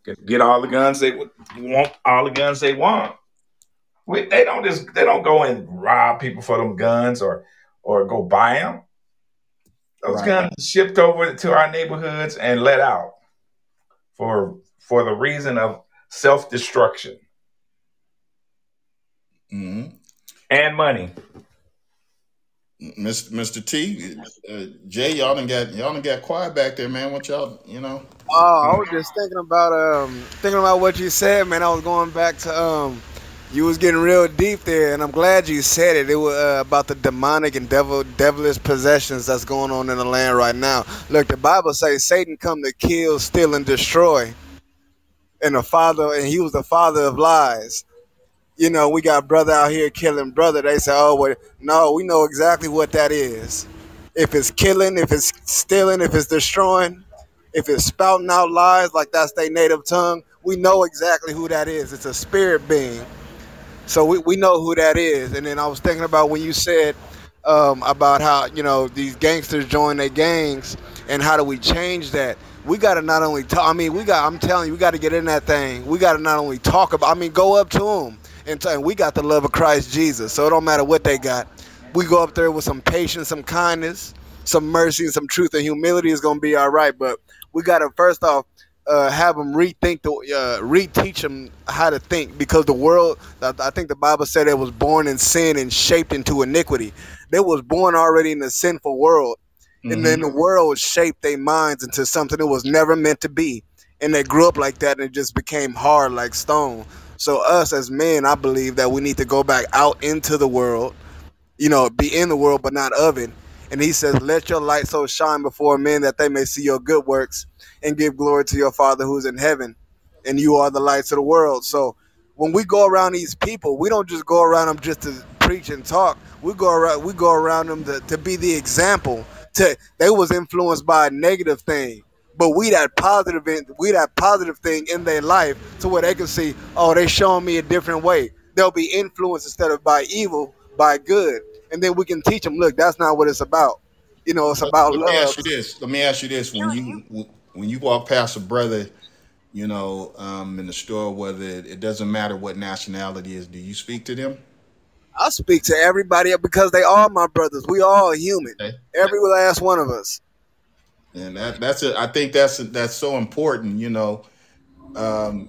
get, get all the guns they want, all the guns they want. We, they don't just they don't go and rob people for them guns or or go buy them. Those Right. guns shipped over to our neighborhoods and let out for for the reason of self destruction hmm and money. Mr. Mr. T, uh, Jay, y'all done got y'all done got quiet back there, man. What y'all, you know? Oh, I was just thinking about um thinking about what you said, man. I was going back to um you was getting real deep there, and I'm glad you said it. It was uh, about the demonic and devil devilish possessions that's going on in the land right now. Look, the Bible says Satan come to kill, steal, and destroy, and the father, and he was the father of lies. You know, we got brother out here killing brother. They say, oh, well, no, we know exactly what that is. If it's killing, if it's stealing, if it's destroying, if it's spouting out lies like that's their native tongue, we know exactly who that is. It's a spirit being. So we, we know who that is. And then I was thinking about when you said um, about how, you know, these gangsters join their gangs and how do we change that? we got to not only talk. I mean, we got. I'm telling you, we got to get in that thing. We got to not only talk about. I mean, go up to them and tell. We got the love of Christ Jesus, so it don't matter what they got. We go up there with some patience, some kindness, some mercy, and some truth and humility is gonna be all right. But we got to first off uh, have them rethink the uh, reteach them how to think because the world. I think the Bible said it was born in sin and shaped into iniquity. They was born already in a sinful world and then the world shaped their minds into something it was never meant to be and they grew up like that and it just became hard like stone so us as men i believe that we need to go back out into the world you know be in the world but not of it and he says let your light so shine before men that they may see your good works and give glory to your father who's in heaven and you are the lights of the world. So when we go around these people we don't just go around them just to preach and talk. We go around we go around them to, to be the example. To they was influenced by a negative thing but we that positive in, we that positive thing in their life to where they can see oh they showing me a different way. They'll be influenced instead of by evil by good. And then we can teach them look that's not what it's about. You know it's about let love me ask you this. Let me ask you this. When you when you walk past a brother you know um, in the store whether it, it doesn't matter what nationality is do you speak to them? I speak to everybody because they are my brothers. We all human. Okay. Every last one of us. And that that's it i think that's that's so important you know um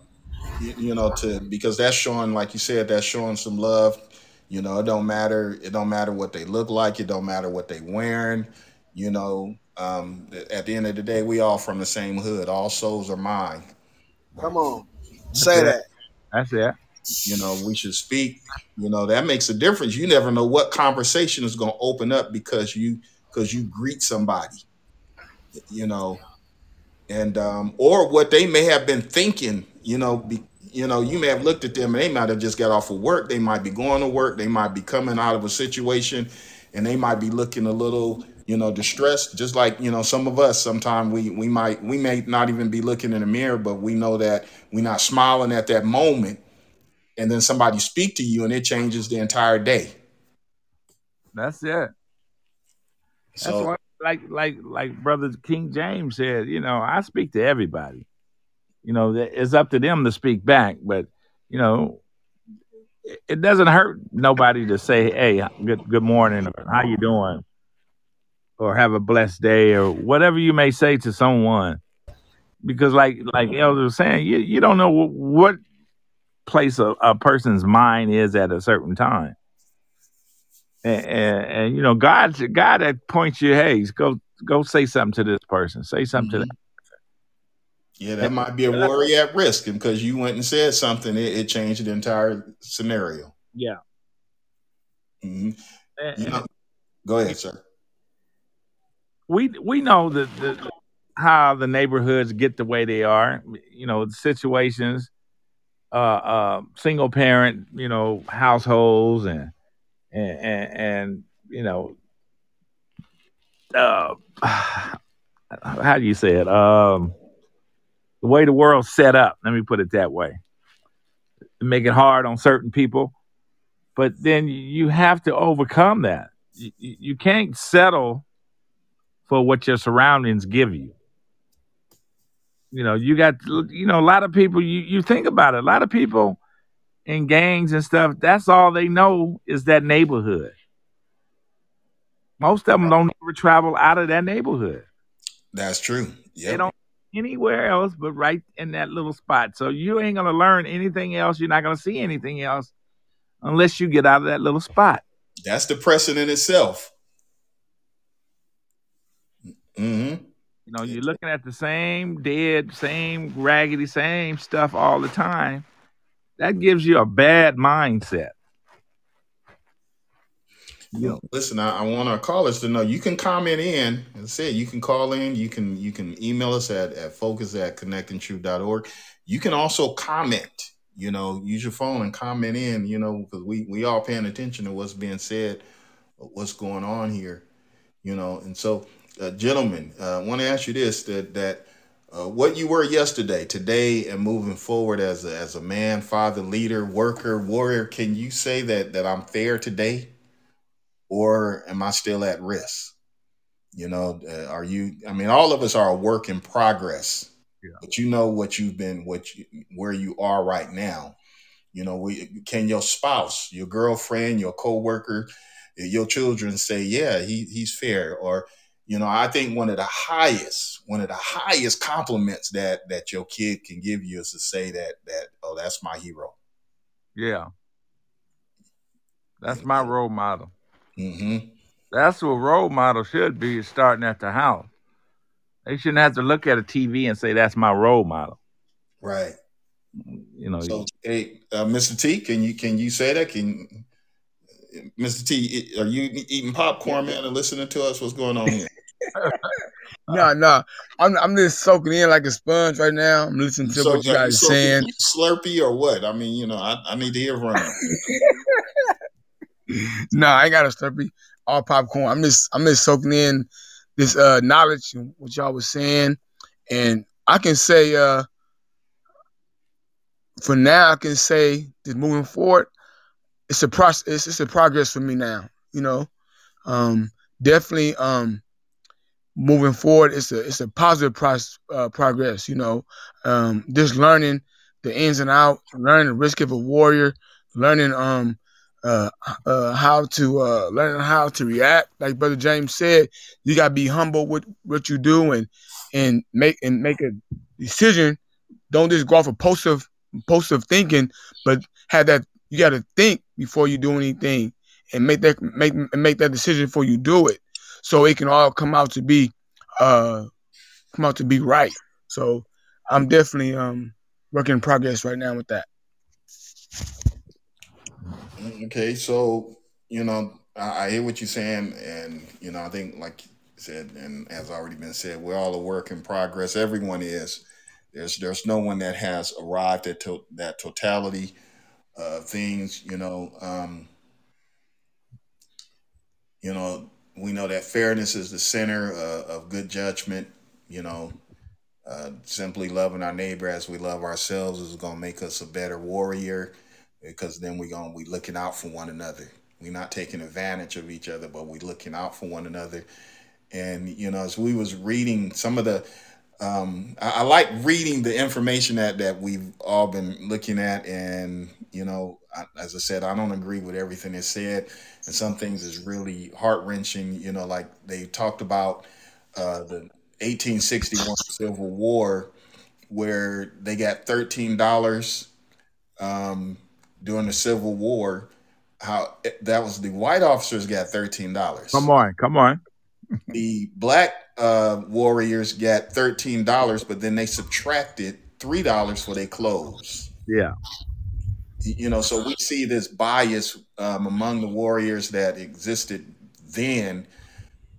you, you know to because that's showing like you said that's showing some love. You know it don't matter it don't matter what they look like it don't matter what they wearing you know um at the end of the day we all from the same hood. All souls are mine. Come on. Say that. That's it. you know we should speak. You know that makes a difference. You never know what conversation is going to open up because you because you greet somebody you know? And um or what they may have been thinking you know be, you know you may have looked at them and they might have just got off of work. They might be going to work. They might be coming out of a situation and they might be looking a little you know distressed just like you know some of us sometimes we we might we may not even be looking in the mirror but we know that we're not smiling at that moment and then somebody speak to you and it changes the entire day That's it. That's so like like like brother King James said, you know, I speak to everybody. You know, it's up to them to speak back, but you know, it- it doesn't hurt nobody to say, "Hey, good good morning," or "How you doing," or "Have a blessed day," or whatever you may say to someone. Because, like like Elder was saying, you you don't know wh- what place a, a person's mind is at a certain time. And, and, and you know, God, God that points you, hey, go go say something to this person, say something to mhm. that. yeah that might be a worry at risk and because you went and said something it, it changed the entire scenario Yeah, hmm and, you know go ahead sir we we know that the, how the neighborhoods get the way they are. You know, situations, uh, uh, single parent, you know, households, and and and, and you know, uh, [SIGHS] how do you say it? Um, the way the world's set up. Let me put it that way. Make it hard on certain people, but then you have to overcome that. You you can't settle for what your surroundings give you. You know, you got you know a lot of people. You you think about it. A lot of people in gangs and stuff. That's all they know is that neighborhood. Most of them don't ever travel out of that neighborhood. that's true Yeah. They don't anywhere else but right in that little spot. So you ain't gonna learn anything else. You're not gonna see anything else unless you get out of that little spot. that's depressing in itself hmm You know, you're looking at the same dead, same raggedy, same stuff all the time. That gives you a bad mindset. You know, Listen, I, I want our callers to know you can comment in. and say you can call in. You can you can email us at, at focus at connectingtruth.org. You can also comment. You know, use your phone and comment in. You know, because we we all paying attention to what's being said, what's going on here. You know, and so, uh, gentlemen, uh, I want to ask you this: that that uh, what you were yesterday, today, and moving forward as a, as a man, father, leader, worker, warrior. Can you say that that I'm fair today? or am I still at risk? You know, uh, are you? I mean, all of us are a work in progress. Yeah. But you know what you've been, what you, where you are right now. You know, we can your spouse, your girlfriend, your coworker, your children say, "Yeah, he he's fair," or you know, I think one of the highest, one of the highest compliments that that your kid can give you is to say that that oh, that's my hero. Yeah. That's my role model. Mm-hmm. That's what role model should be starting at the house. They shouldn't have to look at a TV and say that's my role model. Right. You know, So, hey, uh, Mr. T, can you can you say that? Can Mr. T, are you eating popcorn, man, and listening to us? What's going on here? [LAUGHS] No, no. I'm I'm just soaking in like a sponge right now. I'm listening to what you guys are saying. Slurpee or what? I mean, you know, I, I need to hear from you. [LAUGHS] no, I ain't got a slurpee. All popcorn. I'm just I'm just soaking in this uh knowledge and what y'all was saying. And I can say uh for now I can say that moving forward, it's a process it's, it's a progress for me now, you know. Um definitely um moving forward it's a it's a positive pro- uh, progress you know. Um just learning the ins and outs learning the risk of a warrior learning um uh, uh how to uh learning how to react. Like brother james said you got to be humble with what you do and and make and make a decision. Don't just go off of positive positive thinking but have that you got to think before you do anything and make that make make that decision before you do it so it can all come out to be uh come out to be right. So I'm definitely um working in progress right now with that. Okay, so you know, I, I hear what you're saying, and you know, I think like said, and as already been said, we're all a work in progress. Everyone is. There's there's no one that has arrived at to, that totality of things. You know, um, you know, we know that fairness is the center uh, of good judgment. You know, uh, simply loving our neighbor as we love ourselves is going to make us a better warrior because then we're going to be looking out for one another. We're not taking advantage of each other, but we're looking out for one another. And, you know, as we was reading some of the, um, I, I like reading the information that, that we've all been looking at. And, you know, I, as I said, I don't agree with everything they said and some things is really heart wrenching. You know, like they talked about uh, the 1861 Civil War, where they got thirteen dollars um, during the Civil War. How that was the white officers got thirteen dollars. Come on, come on. the black uh, warriors got thirteen dollars, but then they subtracted three dollars for their clothes. Yeah you know, so we see this bias um, among the warriors that existed then,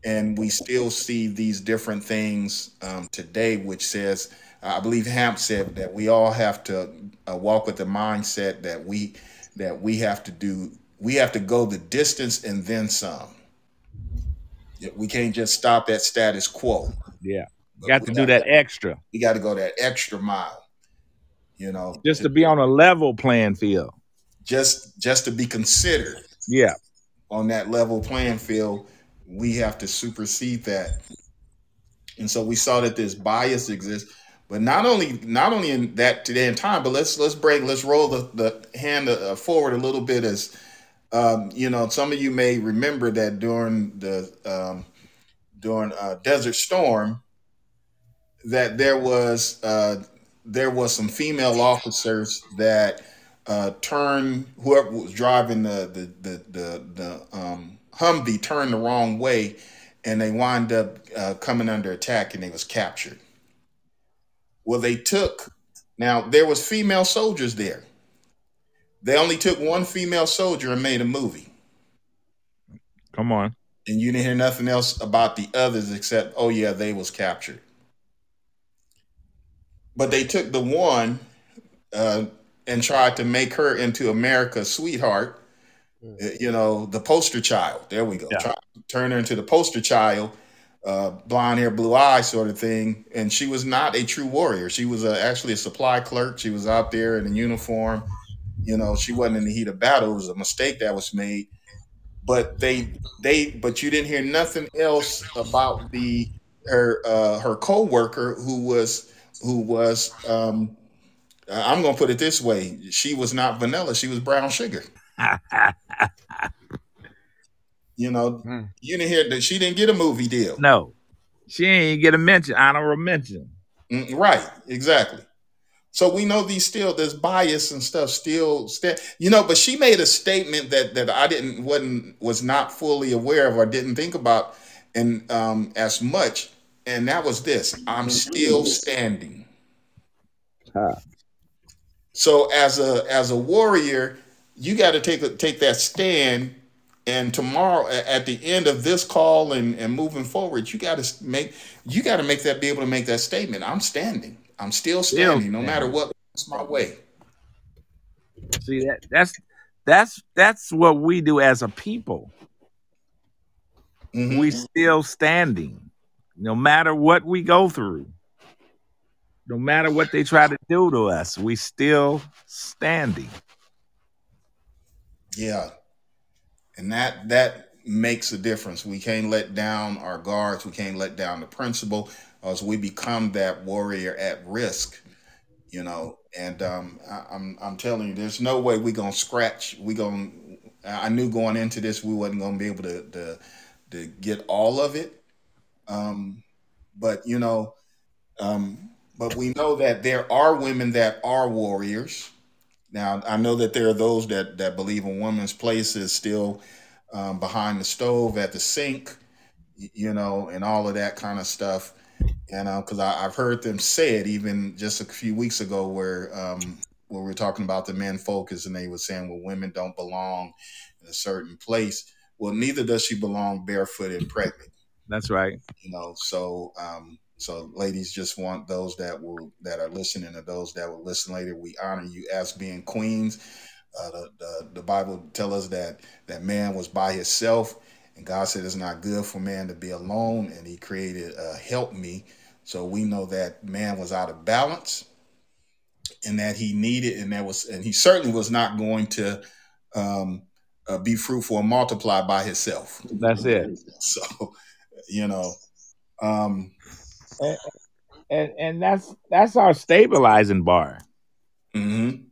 and we still see these different things um, today, which says, I believe Hamp said that we all have to uh, walk with the mindset that we that we have to do, we have to go the distance and then some. We can't just stop at status quo. Yeah, you got to do that to, extra. We got to go that extra mile you know just to, to be on a level playing field. Just just to be considered. Yeah. On that level playing field we have to supersede that. And so we saw that this bias exists but not only not only in that today in time but let's let's break let's roll the, the hand uh, forward a little bit as um, you know some of you may remember that during the um, during uh, desert storm that there was uh, there was some female officers that uh, turned whoever was driving the the the the, the um, Humvee turned the wrong way, and they wind up uh, coming under attack, and they was captured. Well, they took now there was female soldiers there. They only took one female soldier and made a movie. Come on. And you didn't hear nothing else about the others except, oh yeah, they was captured but they took the one uh, and tried to make her into America's sweetheart. Mm. You know, the poster child. There we go. Yeah. Try to turn her into the poster child, uh, blonde hair, blue eyes, sort of thing. And she was not a true warrior. She was a, actually a supply clerk. She was out there in a uniform. You know, she wasn't in the heat of battle. It was a mistake that was made. but they they but you didn't hear nothing else about the her uh her co-worker who was who was um I'm gonna put it this way: she was not vanilla; she was brown sugar. [LAUGHS] You know, Hmm. you didn't hear that she didn't get a movie deal. no, she ain't get a mention, honorable mention. Mm, right, exactly. So we know these still there's bias and stuff still sta- you know, but she made a statement that that I didn't wasn't was not fully aware of or didn't think about and um as much, and that was this: I'm still standing. Huh. So as a as a warrior, you got to take a, take that stand. And tomorrow, at the end of this call and, and moving forward, you got to make you got to make that be able to make that statement. I'm standing. I'm still Still standing, no matter what comes my way. See that that's that's that's what we do as a people. Mhm. We still standing, no matter what we go through, no matter what they try to do to us. We still standing. Yeah, and that that makes a difference. We can't let down our guards. We can't let down the principle, as we become that warrior at risk. You know, and um, I, I'm I'm telling you, there's no way we're gonna scratch. We gonna. I knew going into this we wasn't gonna be able to to, to get all of it. Um, but you know, um, but we know that there are women that are warriors. Now, I know that there are those that that believe a woman's place is still um, behind the stove at the sink, you know, and all of that kind of stuff. And because I I've heard them say it even just a few weeks ago, where um, where we were talking about the men focus, and they were saying, well, women don't belong in a certain place. Well, neither does she belong barefoot and pregnant That's right. you know so um so ladies just want those that will that are listening or those that will listen later we honor you as being queens uh, the, the the bible tell us that that man was by himself and god said it's not good for man to be alone and he created uh, help me so we know that man was out of balance and that he needed and that was and he certainly was not going to um uh, be fruitful and multiply by himself That's it. [LAUGHS] so you know um And, and and that's that's our stabilizing bar. mhm.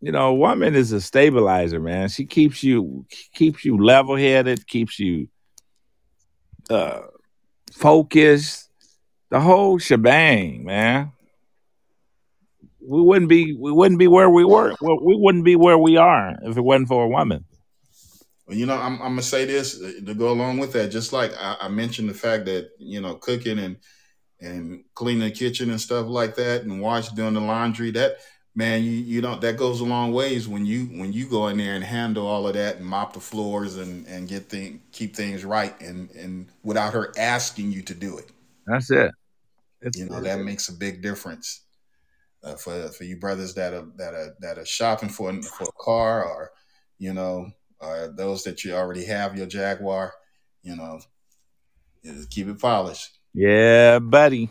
You know, a woman is a stabilizer, man. She keeps you keeps you level headed, keeps you uh focused, the whole shebang, man. We wouldn't be we wouldn't be where we were. Well, we wouldn't be where we are if it wasn't for a woman. Well, you know, I'm, I'm gonna say this uh, to go along with that. Just like I, I mentioned the fact that you know cooking and and cleaning the kitchen and stuff like that, and wash doing the laundry. That man, you you don't that goes a long ways when you when you go in there and handle all of that and mop the floors and and get thing keep things right and and without her asking you to do it. That's it. It's, You know that makes a big difference uh, for for you brothers that are that are that are shopping for for a car or you know or those that you already have your Jaguar. You know, keep it polished. yeah, buddy.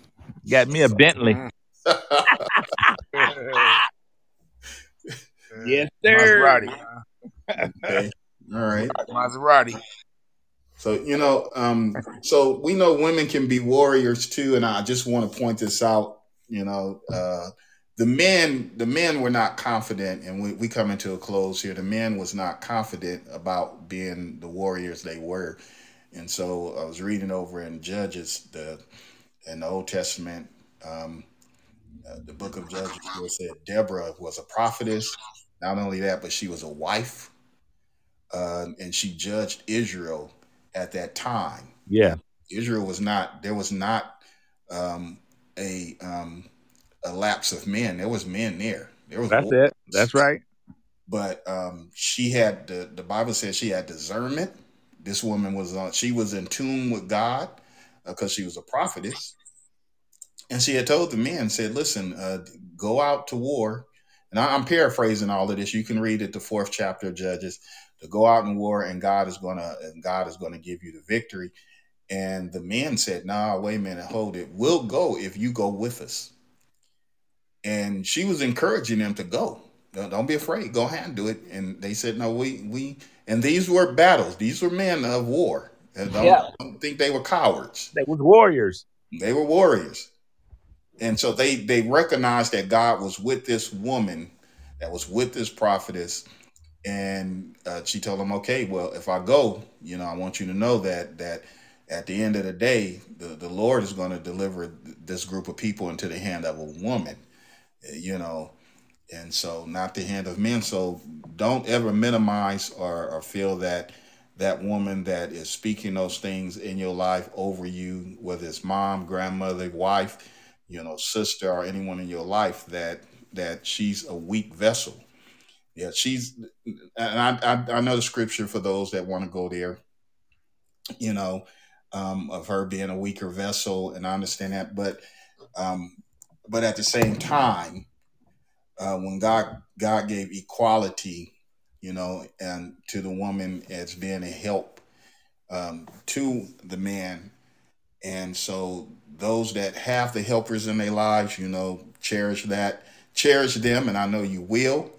Got me a Bentley. [LAUGHS] Yes, sir. Maserati. okay, all right. Maserati. So you know, um, so we know women can be warriors too, and I just want to point this out. You know, uh, the men, the men were not confident, and we, we come into a close here. The men was not confident about being the warriors they were, and so I was reading over in Judges, the in the Old Testament, um, uh, the book of Judges, where it said Deborah was a prophetess. Not only that, but she was a wife, uh, and she judged Israel at that time. Yeah, Israel was not there was not um, a um, a lapse of men. There was men there. There was that's war. it. That's right. But um, she had the the Bible says she had discernment. This woman was on. She was in tune with God because she was a prophetess, and she had told the men said, "Listen, uh, go out to war." And I, I'm paraphrasing all of this. You can read it, the fourth chapter of Judges. To go out in war, and God is gonna and God is gonna give you the victory. And the men said, "Nah, wait a minute, hold it. We'll go if you go with us." And she was encouraging them to go. don't, be afraid. Go ahead and do it. And they said, no, we we. And these were battles. These were men of war. And don't, Yeah. don't think they were cowards. They were warriors. They were warriors. And so they they recognized that God was with this woman, that was with this prophetess, and uh, she told them, "Okay, well, if I go, you know, I want you to know that that at the end of the day, the, the Lord is going to deliver this group of people into the hand of a woman, you know, and so not the hand of men. So don't ever minimize or, or feel that that woman that is speaking those things in your life over you, whether it's mom, grandmother, wife, you know, sister, or anyone in your life, that that she's a weak vessel. Yeah, she's, and I I, I know the scripture for those that want to go there. You know, um, of her being a weaker vessel, and I understand that, but um, but at the same time, uh, when God God gave equality, you know, and to the woman as being a help um, to the man, and so those that have the helpers in their lives, you know, cherish that, cherish them, and I know you will,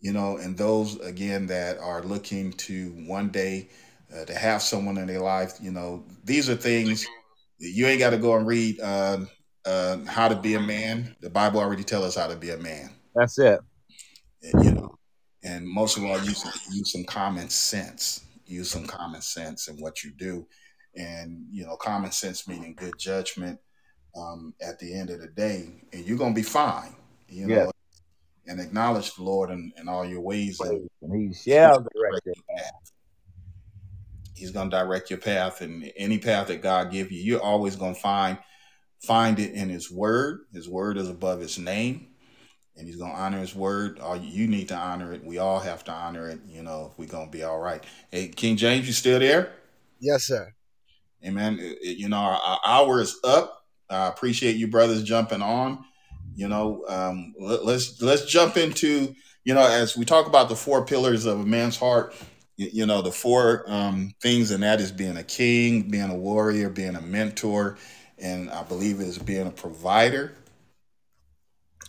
you know, and those again that are looking to one day uh, to have someone in their life, you know, these are things you ain't got to go and read uh, uh, how to be a man. The Bible already tells us how to be a man That's it. you know and most of all use use some common sense use some common sense in what you do and you know common sense meaning good judgment um, at the end of the day and you're gonna be fine you know and acknowledge the lord in, in all your ways and And he shall direct it. he's gonna direct your path and any path that god give you you're always gonna find find it in his word his word is above his name and he's gonna honor his word. All you need to honor it. We all have to honor it. You know, if we're gonna be all right. Hey, King James, you still there? Yes, sir. Amen. It- it- you know, our, our hour is up. I appreciate you brothers jumping on. You know, um, let, let's let's jump into you know as we talk about the four pillars of a man's heart. You, you know, the four um, things, and that is being a king, being a warrior, being a mentor, and I believe it is being a provider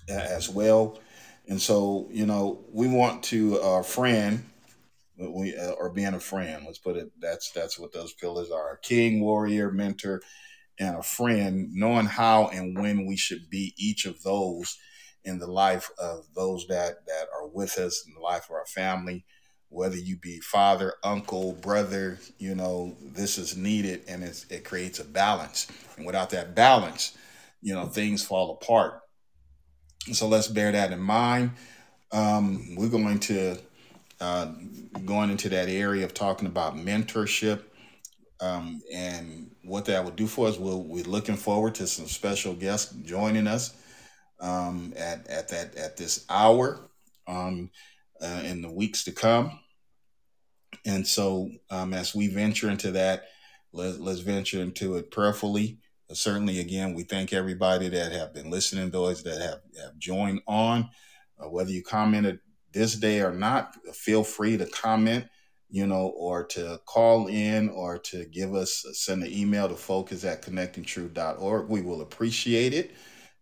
uh, as well. And so, you know, we want to uh, friend, we uh, or being a friend. Let's put it. That's that's what those pillars are: king, warrior, mentor, and a friend. Knowing how and when we should be each of those in the life of those that that are with us in the life of our family. Whether you be father, uncle, brother, you know, this is needed, and it creates a balance. And without that balance, you know, things fall apart. So let's bear that in mind. Um, we're going to uh, going into that area of talking about mentorship um, and what that would do for us. We'll, we're looking forward to some special guests joining us um, at at that at this hour um, uh, in the weeks to come. And so, um, as we venture into that, let, let's venture into it prayerfully. But certainly, again, we thank everybody that have been listening, those that have, have joined on. Uh, whether you commented this day or not, feel free to comment, you know, or to call in or to give us, send an email to focus at connectingtruth.org. We will appreciate it.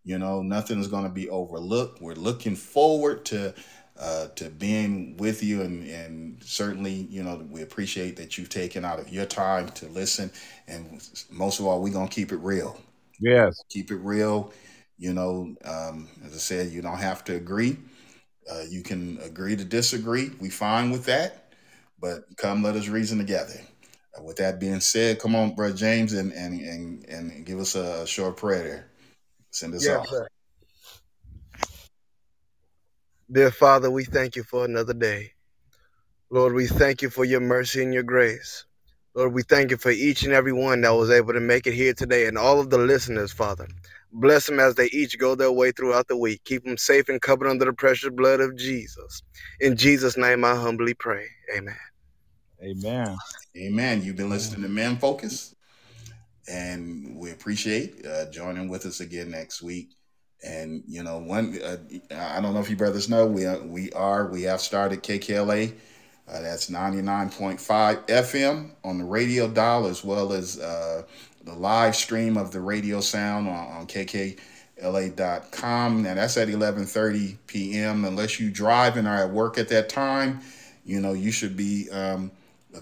You know, nothing is going to be overlooked. We're looking forward to uh, to being with you, and, and certainly, you know, we appreciate that you've taken out of your time to listen. And most of all, we're gonna keep it real. Yes. Keep it real. You know, um, as I said, you don't have to agree. Uh, you can agree to disagree. We fine with that. But come, let us reason together. Uh, with that being said, come on, brother James, and and and, and give us a short prayer there. Send us Yes, off. sir. Dear Father, we thank you for another day. Lord, we thank you for your mercy and your grace. Lord, we thank you for each and every one that was able to make it here today and all of the listeners, Father. Bless them as they each go their way throughout the week. Keep them safe and covered under the precious blood of Jesus. In Jesus' name, I humbly pray. Amen. Amen. Amen. You've been listening to Men Focus, and we appreciate uh, joining with us again next week. And you know, one uh, I don't know if you brothers know, we are, we are we have started KKLA. Uh, that's ninety nine point five FM on the radio dial, as well as uh, the live stream of the radio sound on, on KKLA la.com. Now that's at 11:30 p.m. Unless you drive and are at work at that time, you know you should be. Um,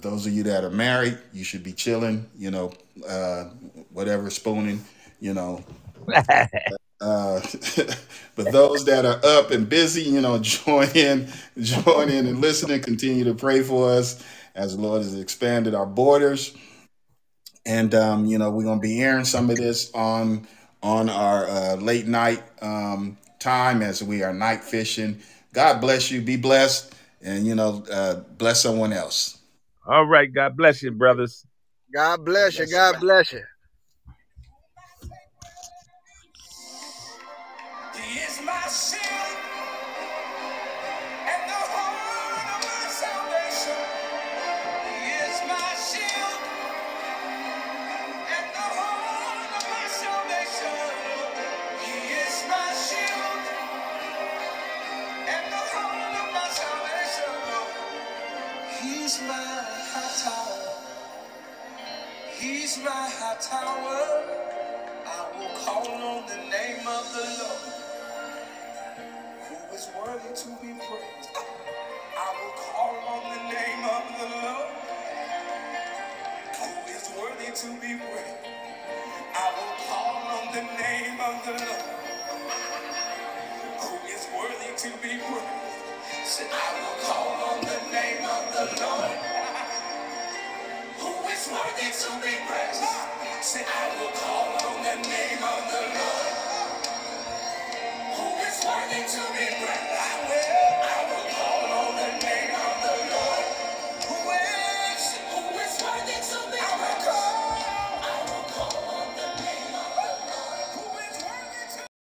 those of you that are married, you should be chilling. You know, uh, whatever spooning. You know. [LAUGHS] Uh, [LAUGHS] but those that are up and busy, you know, [LAUGHS] join in, join in and listen and continue to pray for us as the Lord has expanded our borders. And um, you know, we're gonna be airing some of this on on our uh, late night um, time as we are night fishing. God bless you. Be blessed, and you know, uh, bless someone else. All right. God bless you, brothers. God bless you. God bless you. My high tower. I will call on the name of the Lord, who is worthy to be praised. I will call on the name of the Lord, who is worthy to be praised. I will call on the name of the Lord, who is worthy to be praised. I will call on the name of the Lord, that's why they to be blessed. Say, I will call on the name of the Lord. Who is worthy to be blessed? I will.